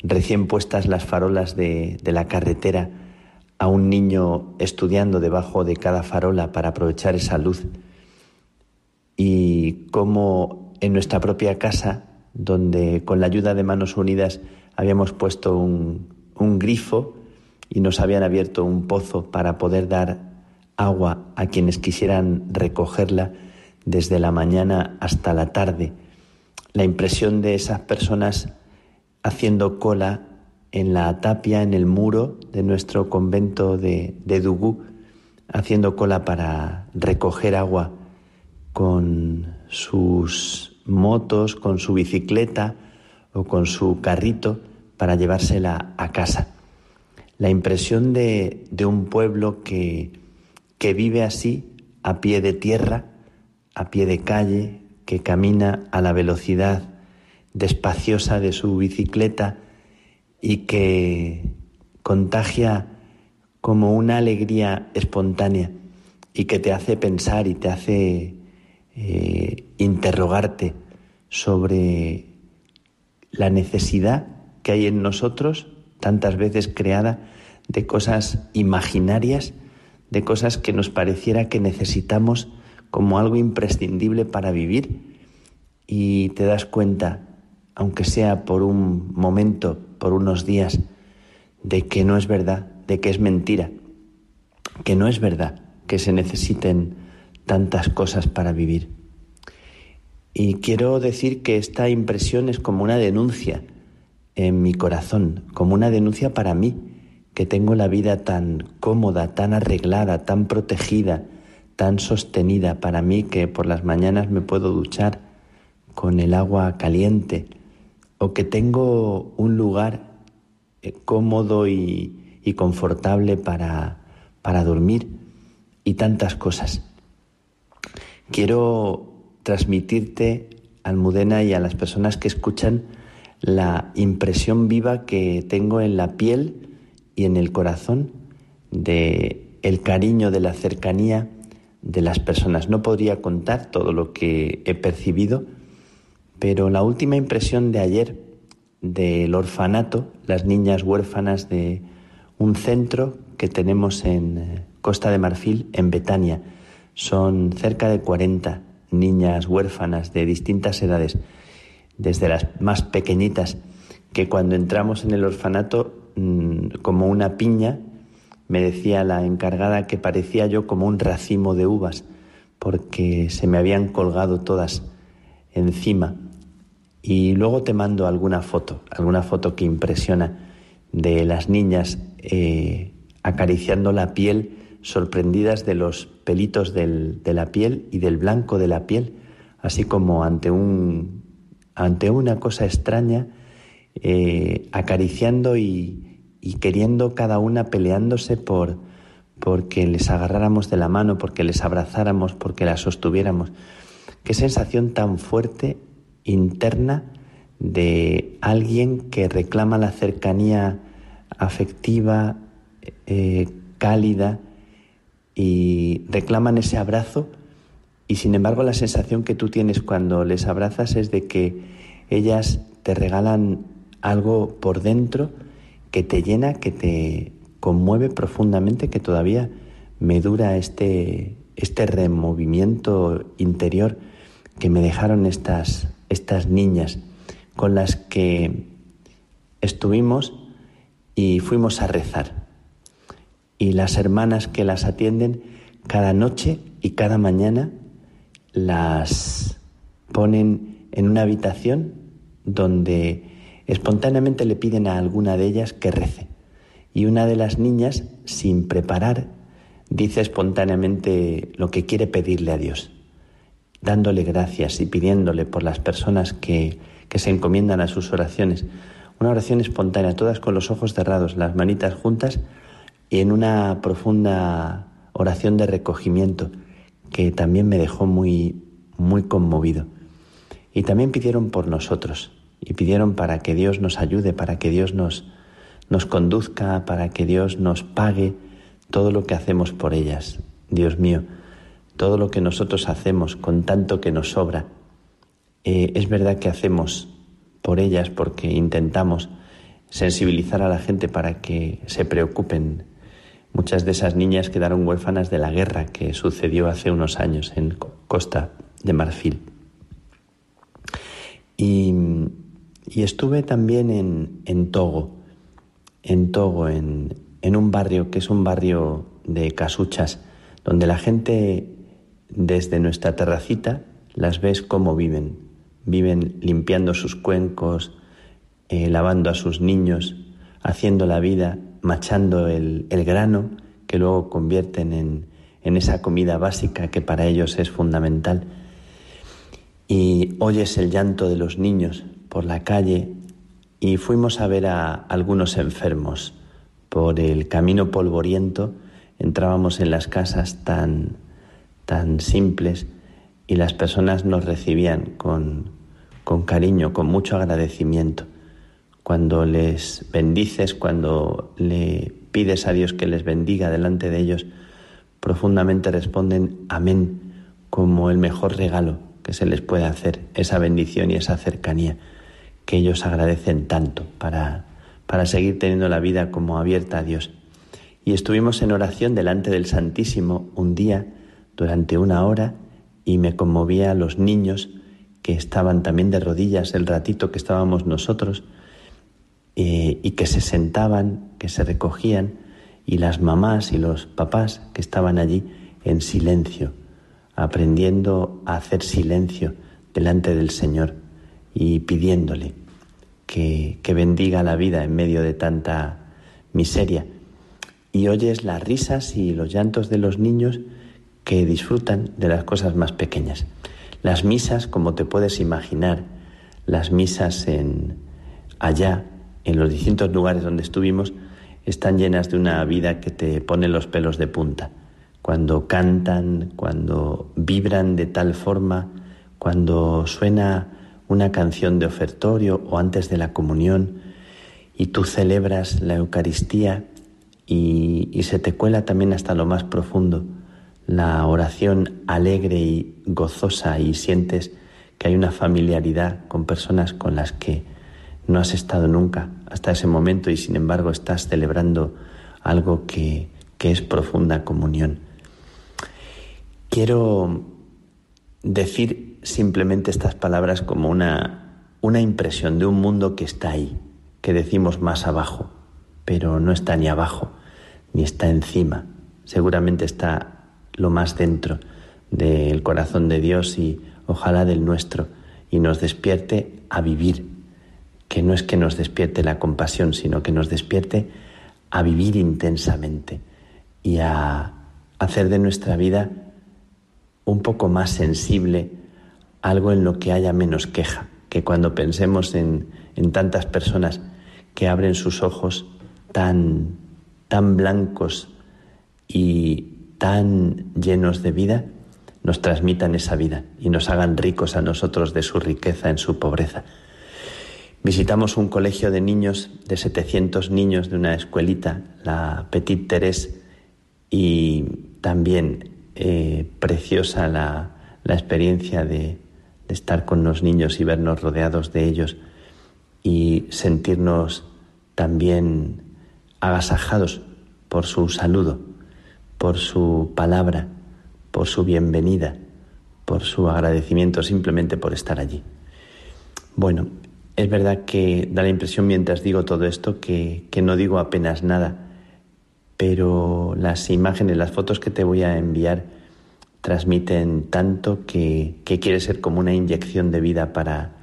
recién puestas las farolas de, de la carretera a un niño estudiando debajo de cada farola para aprovechar esa luz y cómo en nuestra propia casa, donde con la ayuda de Manos Unidas habíamos puesto un, grifo y nos habían abierto un pozo para poder dar agua a quienes quisieran recogerla desde la mañana hasta la tarde. La impresión de esas personas haciendo cola en la tapia, en el muro de nuestro convento de, de Dugú, haciendo cola para recoger agua con sus motos, con su bicicleta o con su carrito para llevársela a casa. La impresión de, un pueblo que, que vive así, a pie de tierra, a pie de calle, que camina a la velocidad despaciosa de su bicicleta y que contagia como una alegría espontánea y que te hace pensar y te hace eh, interrogarte sobre la necesidad que hay en nosotros, tantas veces creada, de cosas imaginarias, de cosas que nos pareciera que necesitamos como algo imprescindible para vivir y te das cuenta, aunque sea por un momento, por unos días, de que no es verdad, de que es mentira, que no es verdad que se necesiten tantas cosas para vivir. Y quiero decir que esta impresión es como una denuncia en mi corazón, como una denuncia para mí, que tengo la vida tan cómoda, tan arreglada, tan protegida, tan sostenida para mí que por las mañanas me puedo duchar con el agua caliente o que tengo un lugar eh, cómodo y, confortable para, para dormir y tantas cosas. Quiero transmitirte, Almudena, y a las personas que escuchan la impresión viva que tengo en la piel y en el corazón de el cariño, de la cercanía de las personas. No podría contar todo lo que he percibido, pero la última impresión de ayer del orfanato, las niñas huérfanas de un centro que tenemos en eh, Costa de Marfil, en Betania. Son cerca de 40 niñas huérfanas de distintas edades, desde las más pequeñitas, que cuando entramos en el orfanato, mm, como una piña, me decía la encargada que parecía yo como un racimo de uvas, porque se me habían colgado todas encima. Y luego te mando alguna foto, alguna foto que impresiona de las niñas eh, acariciando la piel, sorprendidas de los pelitos de la piel y del blanco de la piel, así como ante, un, ante una cosa extraña, eh, acariciando y, queriendo cada una peleándose por porque les agarráramos de la mano, porque les abrazáramos, porque las sostuviéramos. Qué sensación tan fuerte interna de alguien que reclama la cercanía afectiva, eh, cálida, y reclaman ese abrazo y sin embargo la sensación que tú tienes cuando les abrazas es de que ellas te regalan algo por dentro que te llena, que te conmueve profundamente, que todavía me dura este, este removimiento interior que me dejaron estas, estas niñas con las que estuvimos y fuimos a rezar. Y las hermanas que las atienden cada noche y cada mañana las ponen en una habitación donde espontáneamente le piden a alguna de ellas que rece. Y una de las niñas, sin preparar, dice espontáneamente lo que quiere pedirle a Dios dándole gracias y pidiéndole por las personas que, que se encomiendan a sus oraciones. Una oración espontánea, todas con los ojos cerrados, las manitas juntas y en una profunda oración de recogimiento que también me dejó muy, muy conmovido. Y también pidieron por nosotros y pidieron para que Dios nos ayude, para que Dios nos, nos conduzca, para que Dios nos pague todo lo que hacemos por ellas. Dios mío, todo lo que nosotros hacemos con tanto que nos sobra, eh, es verdad que hacemos por ellas porque intentamos sensibilizar a la gente para que se preocupen. Muchas de esas niñas quedaron huérfanas de la guerra que sucedió hace unos años en Costa de Marfil. Y, estuve también en, Togo, en Togo, en, en un barrio que es un barrio de casuchas, donde la gente desde nuestra terracita las ves cómo viven. Viven limpiando sus cuencos, eh, lavando a sus niños, haciendo la vida, machando el, grano que luego convierten en, en esa comida básica que para ellos es fundamental. Y oyes el llanto de los niños por la calle y fuimos a ver a algunos enfermos. Por el camino polvoriento entrábamos en las casas tan tan simples y las personas nos recibían con, con cariño, con mucho agradecimiento. Cuando les bendices, cuando le pides a Dios que les bendiga delante de ellos, profundamente responden amén como el mejor regalo que se les puede hacer, esa bendición y esa cercanía que ellos agradecen tanto para, para seguir teniendo la vida como abierta a Dios. Y estuvimos en oración delante del Santísimo un día durante una hora y me conmovía a los niños que estaban también de rodillas el ratito que estábamos nosotros eh, y que se sentaban, que se recogían y las mamás y los papás que estaban allí en silencio, aprendiendo a hacer silencio delante del Señor y pidiéndole que, que bendiga la vida en medio de tanta miseria y oyes las risas y los llantos de los niños que disfrutan de las cosas más pequeñas. Las misas, como te puedes imaginar, las misas en allá, en los distintos lugares donde estuvimos, están llenas de una vida que te pone los pelos de punta. Cuando cantan, cuando vibran de tal forma, cuando suena una canción de ofertorio o antes de la comunión y tú celebras la Eucaristía y, se te cuela también hasta lo más profundo la oración alegre y gozosa y sientes que hay una familiaridad con personas con las que no has estado nunca hasta ese momento y sin embargo estás celebrando algo que, que es profunda comunión. Quiero decir simplemente estas palabras como una, una impresión de un mundo que está ahí, que decimos más abajo, pero no está ni abajo, ni está encima, seguramente está lo más dentro del corazón de Dios y ojalá del nuestro, y nos despierte a vivir, que no es que nos despierte la compasión, sino que nos despierte a vivir intensamente y a hacer de nuestra vida un poco más sensible, algo en lo que haya menos queja, que cuando pensemos en, en tantas personas que abren sus ojos tan, tan blancos y tan llenos de vida, nos transmitan esa vida y nos hagan ricos a nosotros de su riqueza en su pobreza. Visitamos un colegio de niños, de 700 niños de una escuelita, la Petite Teresa, y también eh, preciosa la, experiencia de, de estar con los niños y vernos rodeados de ellos y sentirnos también agasajados por su saludo por su palabra, por su bienvenida, por su agradecimiento simplemente por estar allí. Bueno, es verdad que da la impresión mientras digo todo esto que, no digo apenas nada, pero las imágenes, las fotos que te voy a enviar transmiten tanto que, que quiere ser como una inyección de vida para,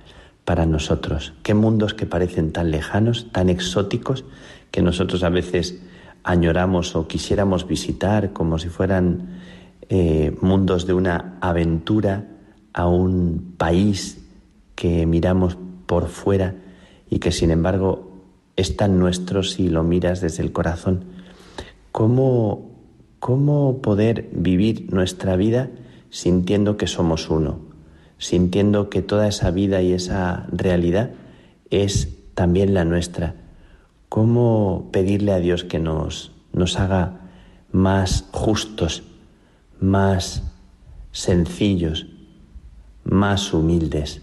para nosotros. Qué mundos que parecen tan lejanos, tan exóticos, que nosotros a veces añoramos o quisiéramos visitar como si fueran eh, mundos de una aventura a un país que miramos por fuera y que sin embargo es tan nuestro si lo miras desde el corazón. ¿Cómo, cómo poder vivir nuestra vida sintiendo que somos uno? Sintiendo que toda esa vida y esa realidad es también la nuestra ¿Cómo pedirle a Dios que nos, nos haga más justos, más sencillos, más humildes,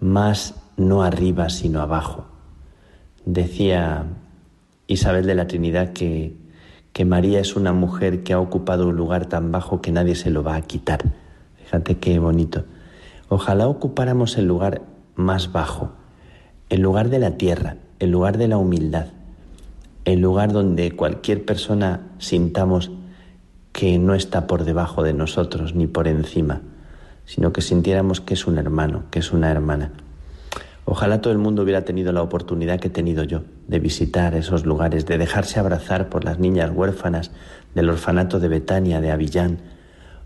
más no arriba sino abajo? Decía Isabel de la Trinidad que, que María es una mujer que ha ocupado un lugar tan bajo que nadie se lo va a quitar. Fíjate qué bonito. Ojalá ocupáramos el lugar más bajo, el lugar de la tierra, el lugar de la humildad, el lugar donde cualquier persona sintamos que no está por debajo de nosotros ni por encima, sino que sintiéramos que es un hermano, que es una hermana. Ojalá todo el mundo hubiera tenido la oportunidad que he tenido yo de visitar esos lugares, de dejarse abrazar por las niñas huérfanas del orfanato de Betania, de Avillán,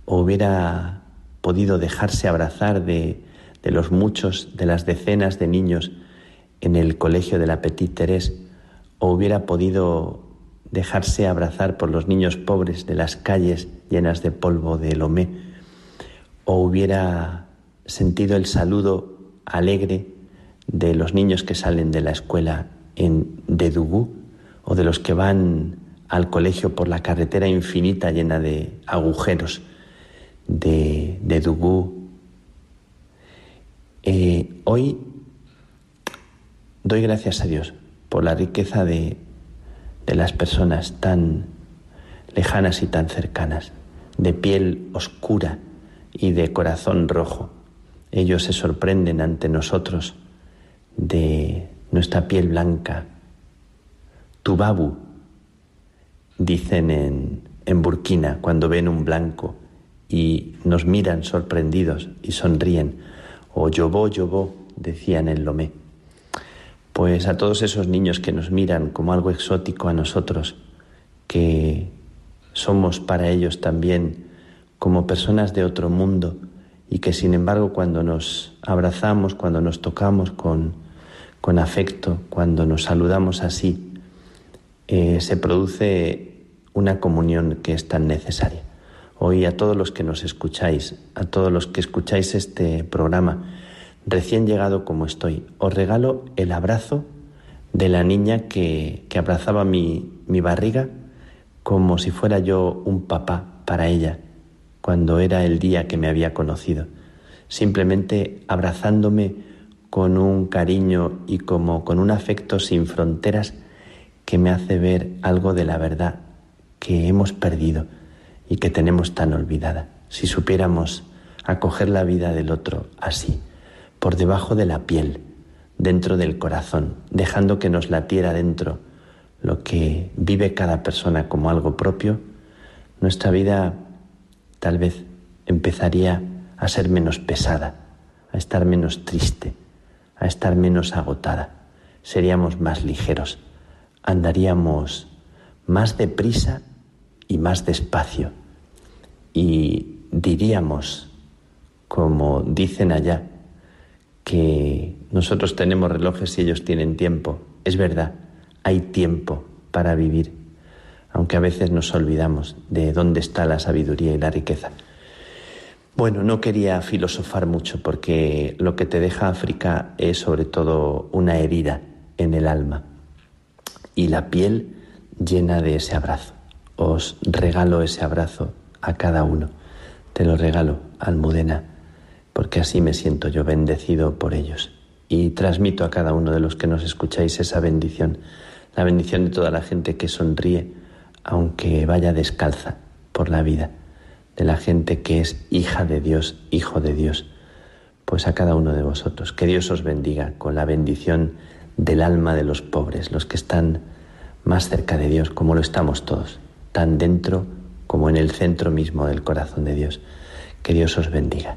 o hubiera podido dejarse abrazar de, de los muchos, de las decenas de niños en el colegio de la Petite Teresa o hubiera podido dejarse abrazar por los niños pobres de las calles llenas de polvo de Lomé o hubiera sentido el saludo alegre de los niños que salen de la escuela en de Dubú o de los que van al colegio por la carretera infinita llena de agujeros de, de. Eh, hoy Doy gracias a Dios por la riqueza de, de las personas tan lejanas y tan cercanas, de piel oscura y de corazón rojo. Ellos se sorprenden ante nosotros de nuestra piel blanca. Tubabu, dicen en, en Burkina cuando ven un blanco y nos miran sorprendidos y sonríen. O Yobó, Yobó, decían en Lomé pues a todos esos niños que nos miran como algo exótico a nosotros, que somos para ellos también como personas de otro mundo y que sin embargo cuando nos abrazamos, cuando nos tocamos con, con afecto, cuando nos saludamos así, eh, se produce una comunión que es tan necesaria. Hoy a todos los que nos escucháis, a todos los que escucháis este programa, recién llegado como estoy, os regalo el abrazo de la niña que, que abrazaba mi, mi barriga como si fuera yo un papá para ella cuando era el día que me había conocido, simplemente abrazándome con un cariño y como con un afecto sin fronteras que me hace ver algo de la verdad que hemos perdido y que tenemos tan olvidada. Si supiéramos acoger la vida del otro así, por debajo de la piel, dentro del corazón, dejando que nos latiera dentro lo que vive cada persona como algo propio, nuestra vida tal vez empezaría a ser menos pesada, a estar menos triste, a estar menos agotada. Seríamos más ligeros, andaríamos más deprisa y más despacio. Y diríamos, como dicen allá, que nosotros tenemos relojes y ellos tienen tiempo. Es verdad, hay tiempo para vivir, aunque a veces nos olvidamos de dónde está la sabiduría y la riqueza. Bueno, no quería filosofar mucho porque lo que te deja África es sobre todo una herida en el alma y la piel llena de ese abrazo. Os regalo ese abrazo a cada uno. Te lo regalo, Almudena, porque así me siento yo bendecido por ellos. Y transmito a cada uno de los que nos escucháis esa bendición, la bendición de toda la gente que sonríe, aunque vaya descalza por la vida, de la gente que es hija de Dios, hijo de Dios. Pues a cada uno de vosotros, que Dios os bendiga con la bendición del alma de los pobres, los que están más cerca de Dios, como lo estamos todos, tan dentro como en el centro mismo del corazón de Dios. Que Dios os bendiga.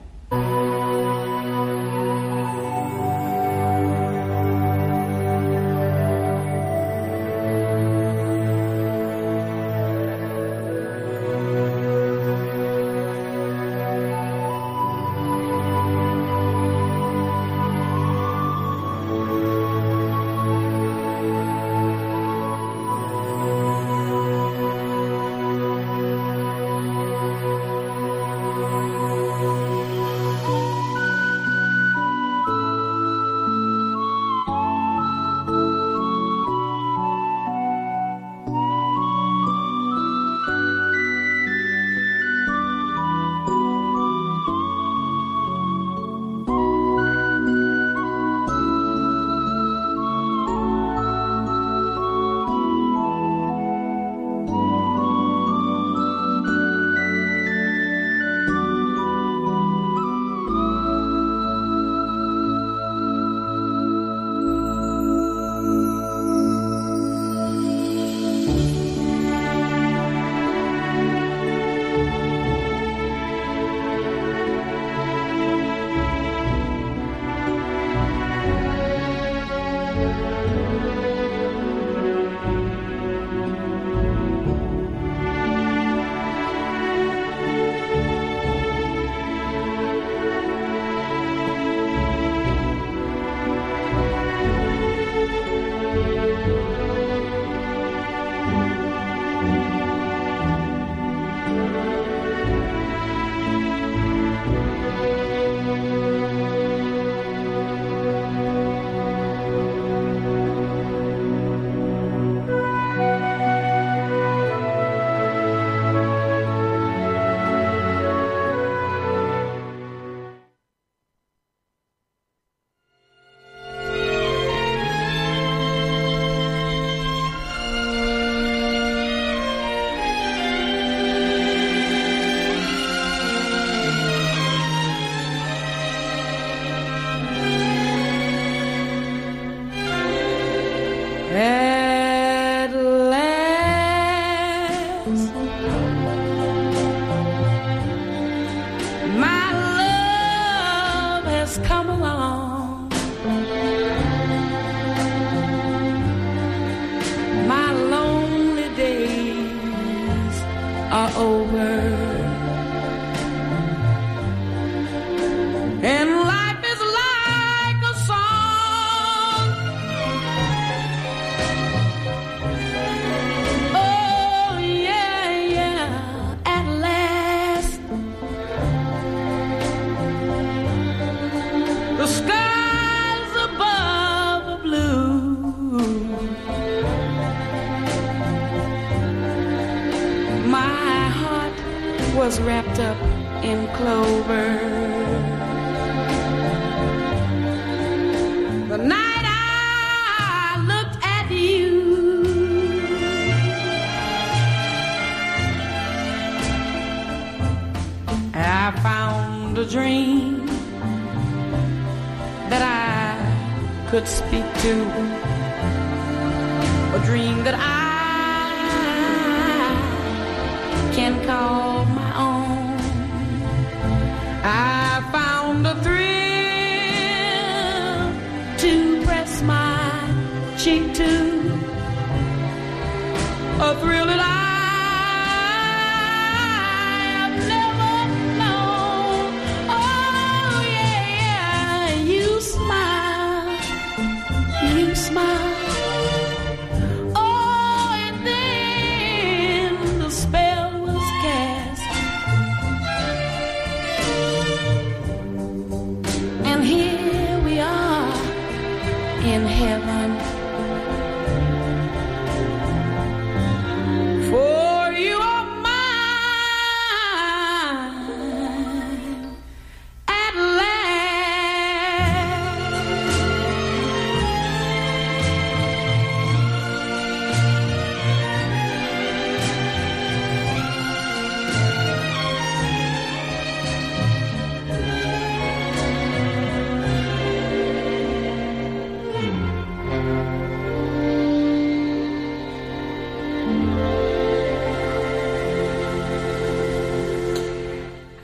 are over.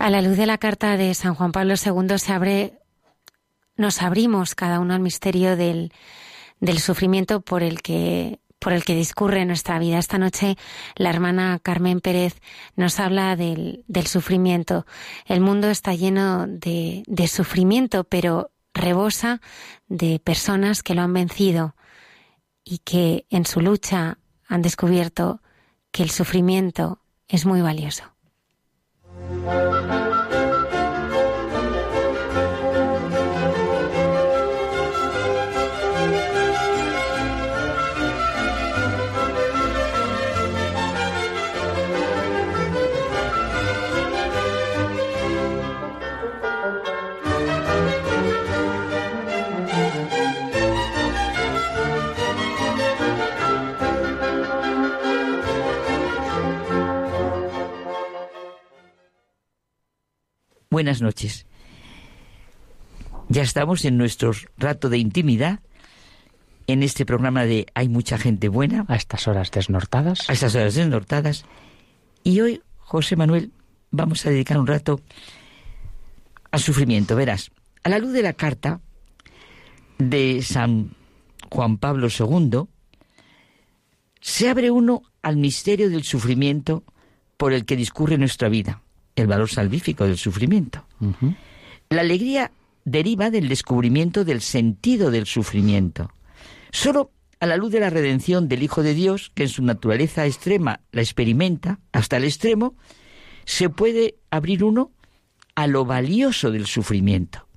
A la luz de la carta de San Juan Pablo II se abre, nos abrimos cada uno al misterio del, del sufrimiento por el que por el que discurre nuestra vida. Esta noche la hermana Carmen Pérez nos habla del, del sufrimiento. El mundo está lleno de, de sufrimiento, pero rebosa de personas que lo han vencido y que en su lucha han descubierto que el sufrimiento es muy valioso. Música Buenas noches. Ya estamos en nuestro rato de intimidad, en este programa de Hay mucha gente buena. A estas horas desnortadas. A estas horas desnortadas. Y hoy, José Manuel, vamos a dedicar un rato al sufrimiento. Verás, a la luz de la carta de San Juan Pablo II, se abre uno al misterio del sufrimiento por el que discurre nuestra vida el valor salvífico del sufrimiento. La alegría deriva del descubrimiento del sentido del sufrimiento. Solo a la luz de la redención del Hijo de Dios, que en su naturaleza extrema la experimenta hasta el extremo, se puede abrir uno a lo valioso del sufrimiento.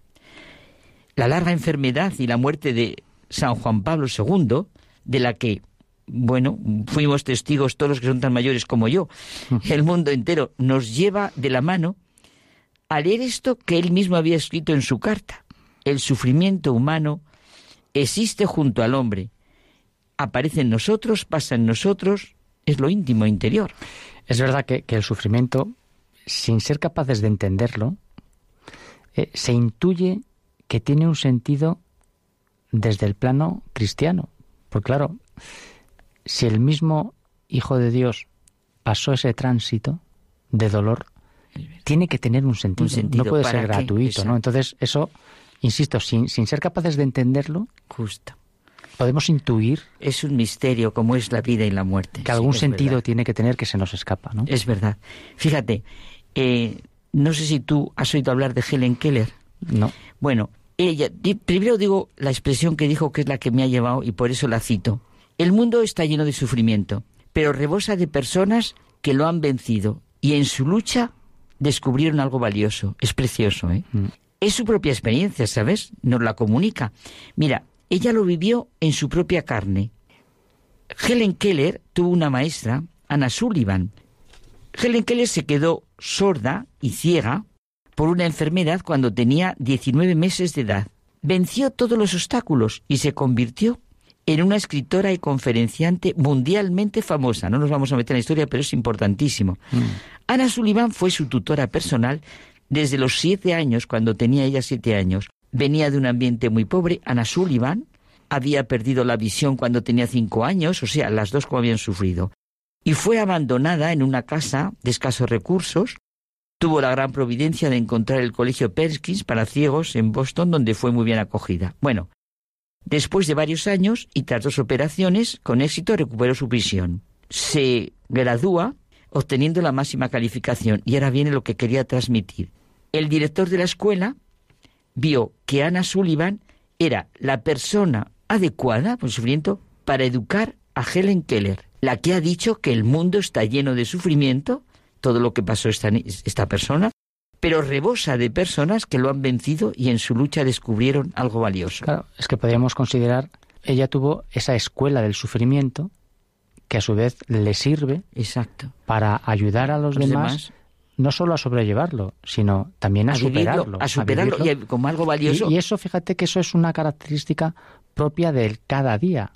La larga enfermedad y la muerte de San Juan Pablo II, de la que bueno, fuimos testigos todos los que son tan mayores como yo, el mundo entero nos lleva de la mano a leer esto que él mismo había escrito en su carta. El sufrimiento humano existe junto al hombre, aparece en nosotros, pasa en nosotros, es lo íntimo interior. Es verdad que, que el sufrimiento, sin ser capaces de entenderlo, eh, se intuye que tiene un sentido desde el plano cristiano. Porque claro, si el mismo Hijo de Dios pasó ese tránsito de dolor, tiene que tener un sentido. Un sentido, no puede ¿para ser qué? gratuito, Exacto. ¿no? Entonces, eso, insisto, sin, sin ser capaces de entenderlo, Justo. podemos intuir Es un misterio como es la vida y la muerte. que algún sentido verdad. tiene que tener que se nos escapa, ¿no? Es verdad. Fíjate, eh, no sé si tú has oído hablar de Helen Keller. No. Bueno, ella, primero digo la expresión que dijo que es la que me ha llevado y por eso la cito. El mundo está lleno de sufrimiento, pero rebosa de personas que lo han vencido y en su lucha descubrieron algo valioso. Es precioso, ¿eh? Es su propia experiencia, ¿sabes? Nos la comunica. Mira, ella lo vivió en su propia carne. Helen Keller tuvo una maestra, Anna Sullivan. Helen Keller se quedó sorda y ciega por una enfermedad cuando tenía 19 meses de edad. Venció todos los obstáculos y se convirtió en una escritora y conferenciante mundialmente famosa. No nos vamos a meter en la historia, pero es importantísimo. Ana Sullivan fue su tutora personal desde los siete años, cuando tenía ella siete años. Venía de un ambiente muy pobre. Ana Sullivan había perdido la visión cuando tenía cinco años, o sea, las dos como habían sufrido. Y fue abandonada en una casa de escasos recursos. Tuvo la gran providencia de encontrar el colegio Perkins para ciegos en Boston, donde fue muy bien acogida. Bueno, después de varios años y tras dos operaciones, con éxito recuperó su visión. Se gradúa obteniendo la máxima calificación. Y ahora viene lo que quería transmitir. El director de la escuela vio que Ana Sullivan era la persona adecuada, por sufrimiento, para educar a Helen Keller, la que ha dicho que el mundo está lleno de sufrimiento, todo lo que pasó esta, esta persona, pero rebosa de personas que lo han vencido y en su lucha descubrieron algo valioso. Claro, es que podríamos considerar, ella tuvo esa escuela del sufrimiento que a su vez le sirve Exacto. para ayudar a los, Los demás, demás. no solo a sobrellevarlo, sino también a, A vivirlo, superarlo. a superarlo y como algo valioso. Y, y eso, fíjate que eso es una característica propia del cada día.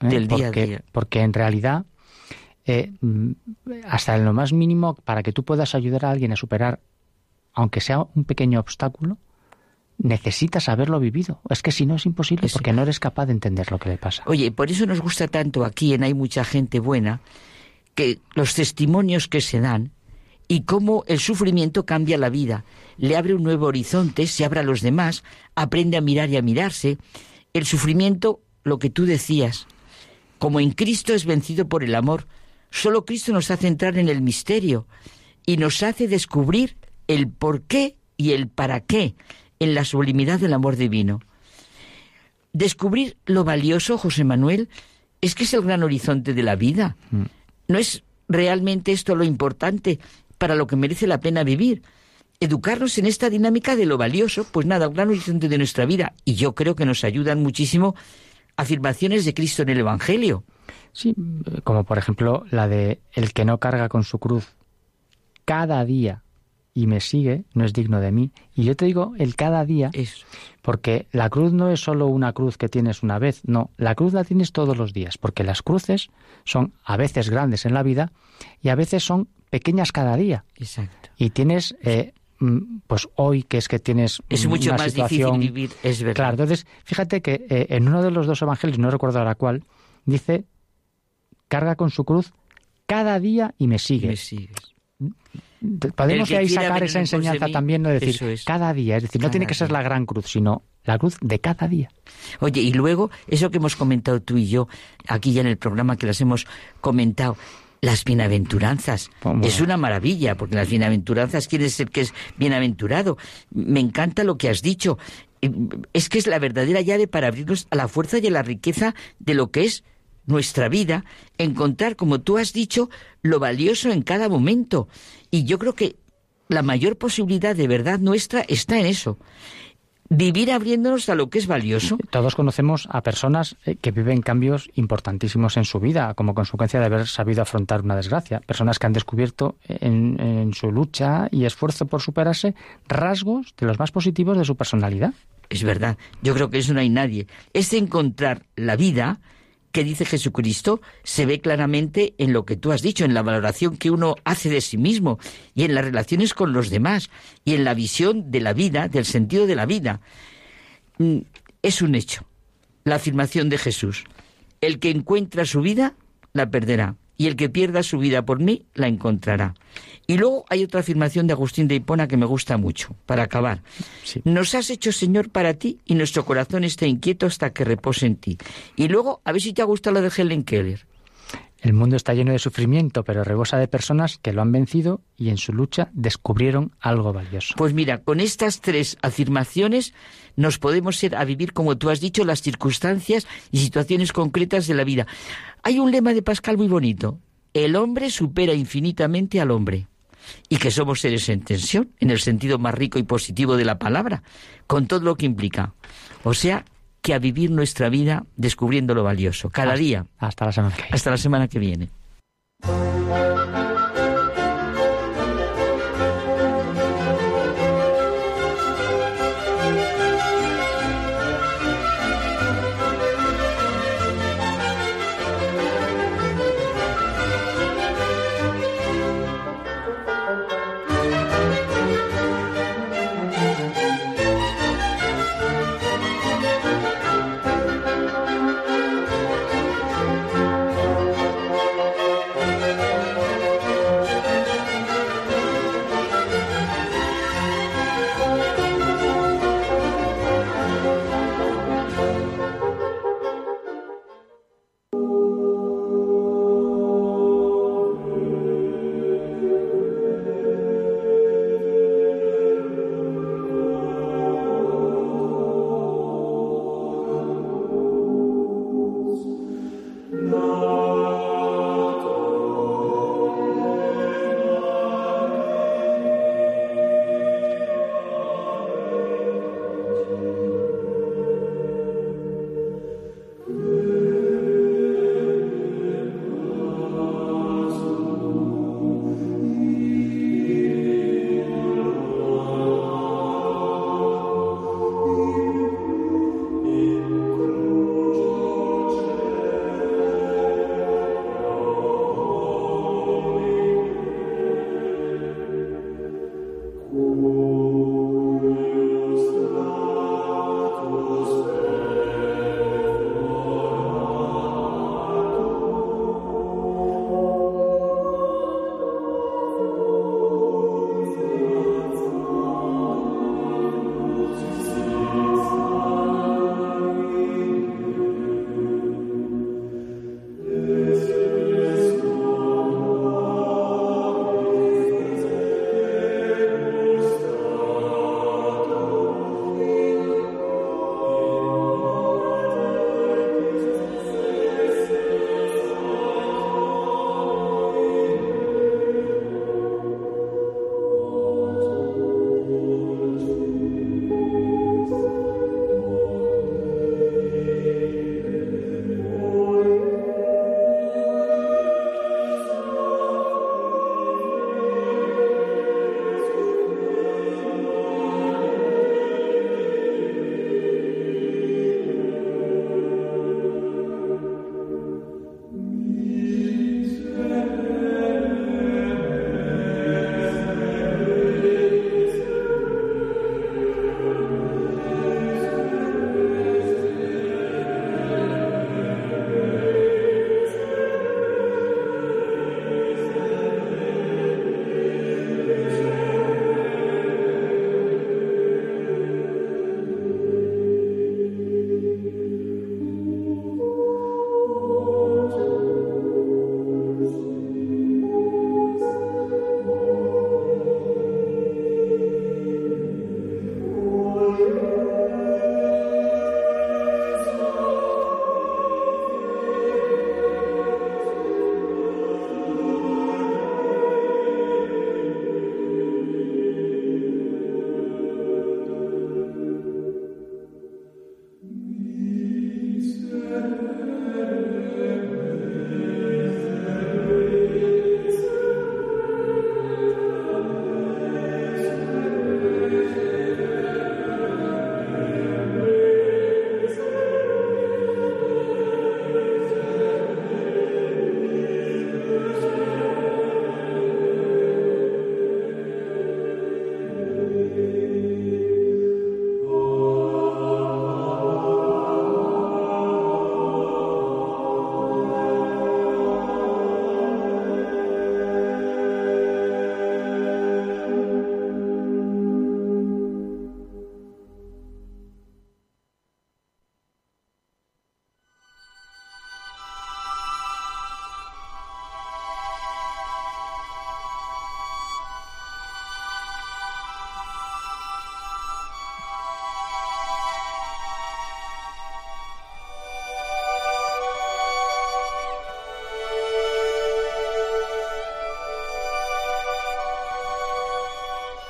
¿eh? Del día a porque, día. Porque en realidad, eh, mm, hasta en lo más mínimo, para que tú puedas ayudar a alguien a superar, aunque sea un pequeño obstáculo, necesitas haberlo vivido. Es que si no es imposible, porque no eres capaz de entender lo que le pasa. Oye, por eso nos gusta tanto aquí en Hay mucha gente buena, que los testimonios que se dan y cómo el sufrimiento cambia la vida, le abre un nuevo horizonte, se abre a los demás, aprende a mirar y a mirarse. El sufrimiento, lo que tú decías, como en Cristo es vencido por el amor, solo Cristo nos hace entrar en el misterio y nos hace descubrir el por qué y el para qué en la sublimidad del amor divino. Descubrir lo valioso, José Manuel, es que es el gran horizonte de la vida. ¿No es realmente esto lo importante para lo que merece la pena vivir? Educarnos en esta dinámica de lo valioso, pues nada, un gran horizonte de nuestra vida. Y yo creo que nos ayudan muchísimo afirmaciones de Cristo en el Evangelio. Sí, como por ejemplo la de el que no carga con su cruz cada día y me sigue no es digno de mí. Y yo te digo el cada día porque la cruz no es solo una cruz que tienes una vez, no, la cruz la tienes todos los días, porque las cruces son a veces grandes en la vida y a veces son pequeñas cada día. Exacto. Y tienes, eh, mm, pues hoy que es que tienes Es mucho una más situación... difícil vivir, es verdad. Claro, entonces, fíjate que eh, en uno de los dos evangelios, no recuerdo ahora cuál, dice, carga con su cruz cada día y me sigue. Me sigues. Podemos ahí sacar esa enseñanza mí, también, ¿no? decir, es. cada día, es decir, no Cada tiene que ser la gran cruz, sino la cruz de cada día. Oye, y luego, eso que hemos comentado tú y yo, aquí ya en el programa que las hemos comentado, las bienaventuranzas. Es una maravilla, porque las bienaventuranzas quiere decir que es bienaventurado. Me encanta lo que has dicho. Eh, Es que es la verdadera llave para abrirnos a la fuerza y a la riqueza de lo que es nuestra vida, encontrar, como tú has dicho, lo valioso en cada momento. Y yo creo que la mayor posibilidad de verdad nuestra está en eso. Vivir abriéndonos a lo que es valioso. Todos conocemos a personas eh, que viven cambios importantísimos en su vida como consecuencia de haber sabido afrontar una desgracia. Personas que han descubierto en, en su lucha y esfuerzo por superarse rasgos de los más positivos de su personalidad. Es verdad, yo creo que eso no hay nadie. Es encontrar la vida que dice Jesucristo se ve claramente en lo que tú has dicho, en la valoración que uno hace de sí mismo y en las relaciones con los demás y en la visión de la vida, del sentido de la vida. Mm, Es un hecho, la afirmación de Jesús. El que encuentra su vida, la perderá. Y el que pierda su vida por mí, la encontrará. Y luego hay otra afirmación de Agustín de Hipona que me gusta mucho, para acabar. Nos has hecho Señor para ti y nuestro corazón está inquieto hasta que repose en ti. Y luego, a ver si te ha gustado lo de Helen Keller. El mundo está lleno de sufrimiento, pero rebosa de personas que lo han vencido y en su lucha descubrieron algo valioso. Pues mira, con estas tres afirmaciones nos podemos ser a vivir, como tú has dicho, las circunstancias y situaciones concretas de la vida. Hay un lema de Pascal muy bonito. El hombre supera infinitamente al hombre. Y que somos seres en tensión, en el sentido más rico y positivo de la palabra, con todo lo que implica. O sea, que a vivir nuestra vida descubriendo lo valioso, cada Hasta- día. Hasta la semana que viene. Hasta la semana que viene.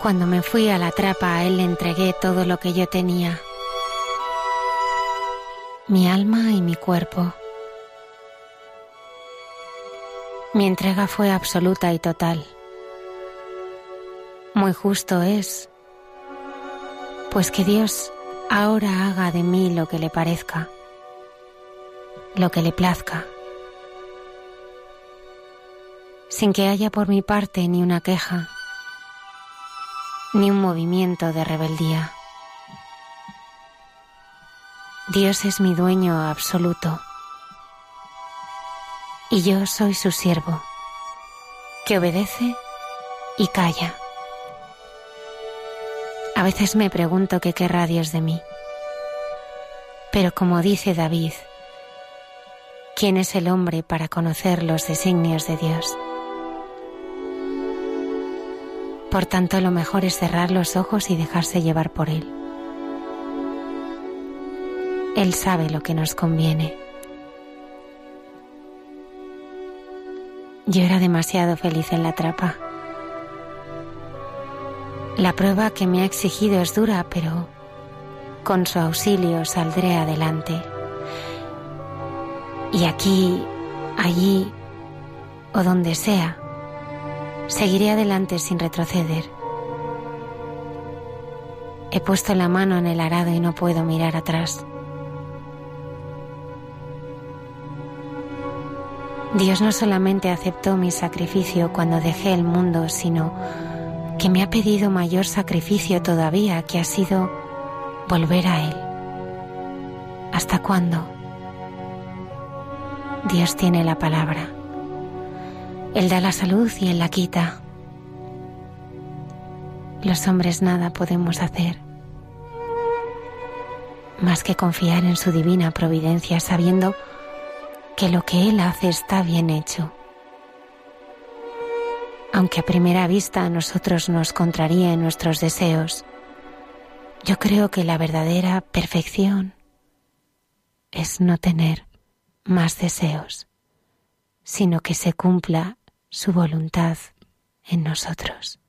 Cuando me fui a la trapa, a él le entregué todo lo que yo tenía. Mi alma y mi cuerpo. Mi entrega fue absoluta y total. Muy justo es, pues que Dios ahora haga de mí lo que le parezca, lo que le plazca, sin que haya por mi parte ni una queja, ni un movimiento de rebeldía. Dios es mi dueño absoluto y yo soy su siervo, que obedece y calla. A veces me pregunto qué querrá Dios de mí. Pero como dice David, ¿quién es el hombre para conocer los designios de Dios? Por tanto, lo mejor es cerrar los ojos y dejarse llevar por Él. Él sabe lo que nos conviene. Yo era demasiado feliz en la trapa. La prueba que me ha exigido es dura, pero con su auxilio saldré adelante. Y aquí, allí o donde sea, seguiré adelante sin retroceder. He puesto la mano en el arado y no puedo mirar atrás. Dios no solamente aceptó mi sacrificio cuando dejé el mundo, sino que me ha pedido mayor sacrificio todavía, que ha sido volver a Él. ¿Hasta cuándo? Dios tiene la palabra. Él da la salud y Él la quita. Los hombres nada podemos hacer más que confiar en su divina providencia sabiendo que lo que Él hace está bien hecho aunque a primera vista a nosotros nos contraría en nuestros deseos, yo creo que la verdadera perfección es no tener más deseos, sino que se cumpla su voluntad en nosotros.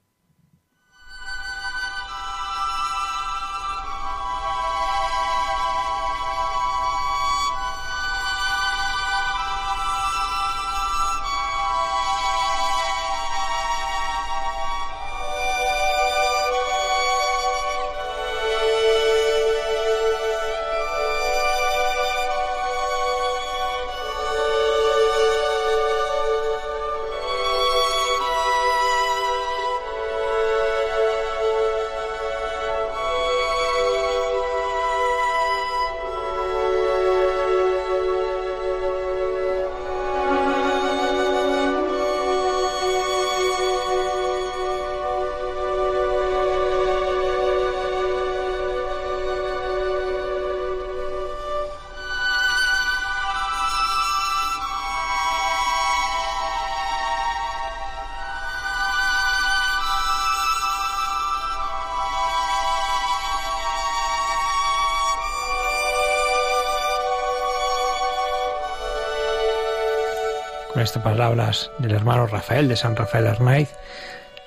Estas palabras del hermano Rafael de San Rafael Arnaiz,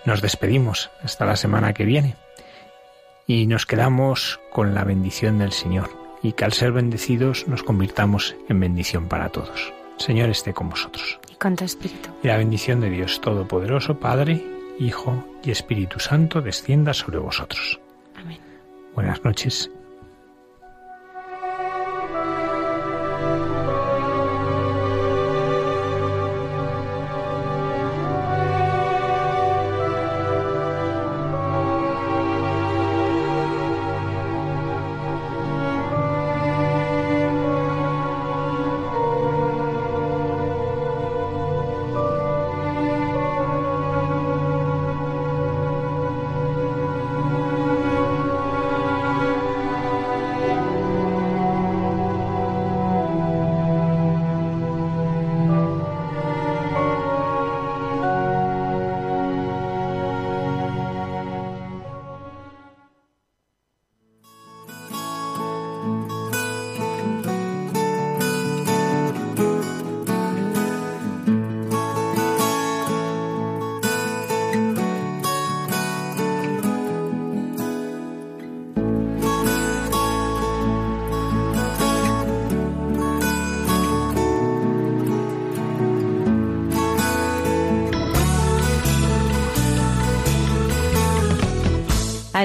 nos despedimos hasta la semana que viene y nos quedamos con la bendición del Señor y que al ser bendecidos nos convirtamos en bendición para todos. Señor esté con vosotros. Y con tu espíritu. Y la bendición de Dios Todopoderoso, Padre, Hijo y Espíritu Santo descienda sobre vosotros. Amén. Buenas noches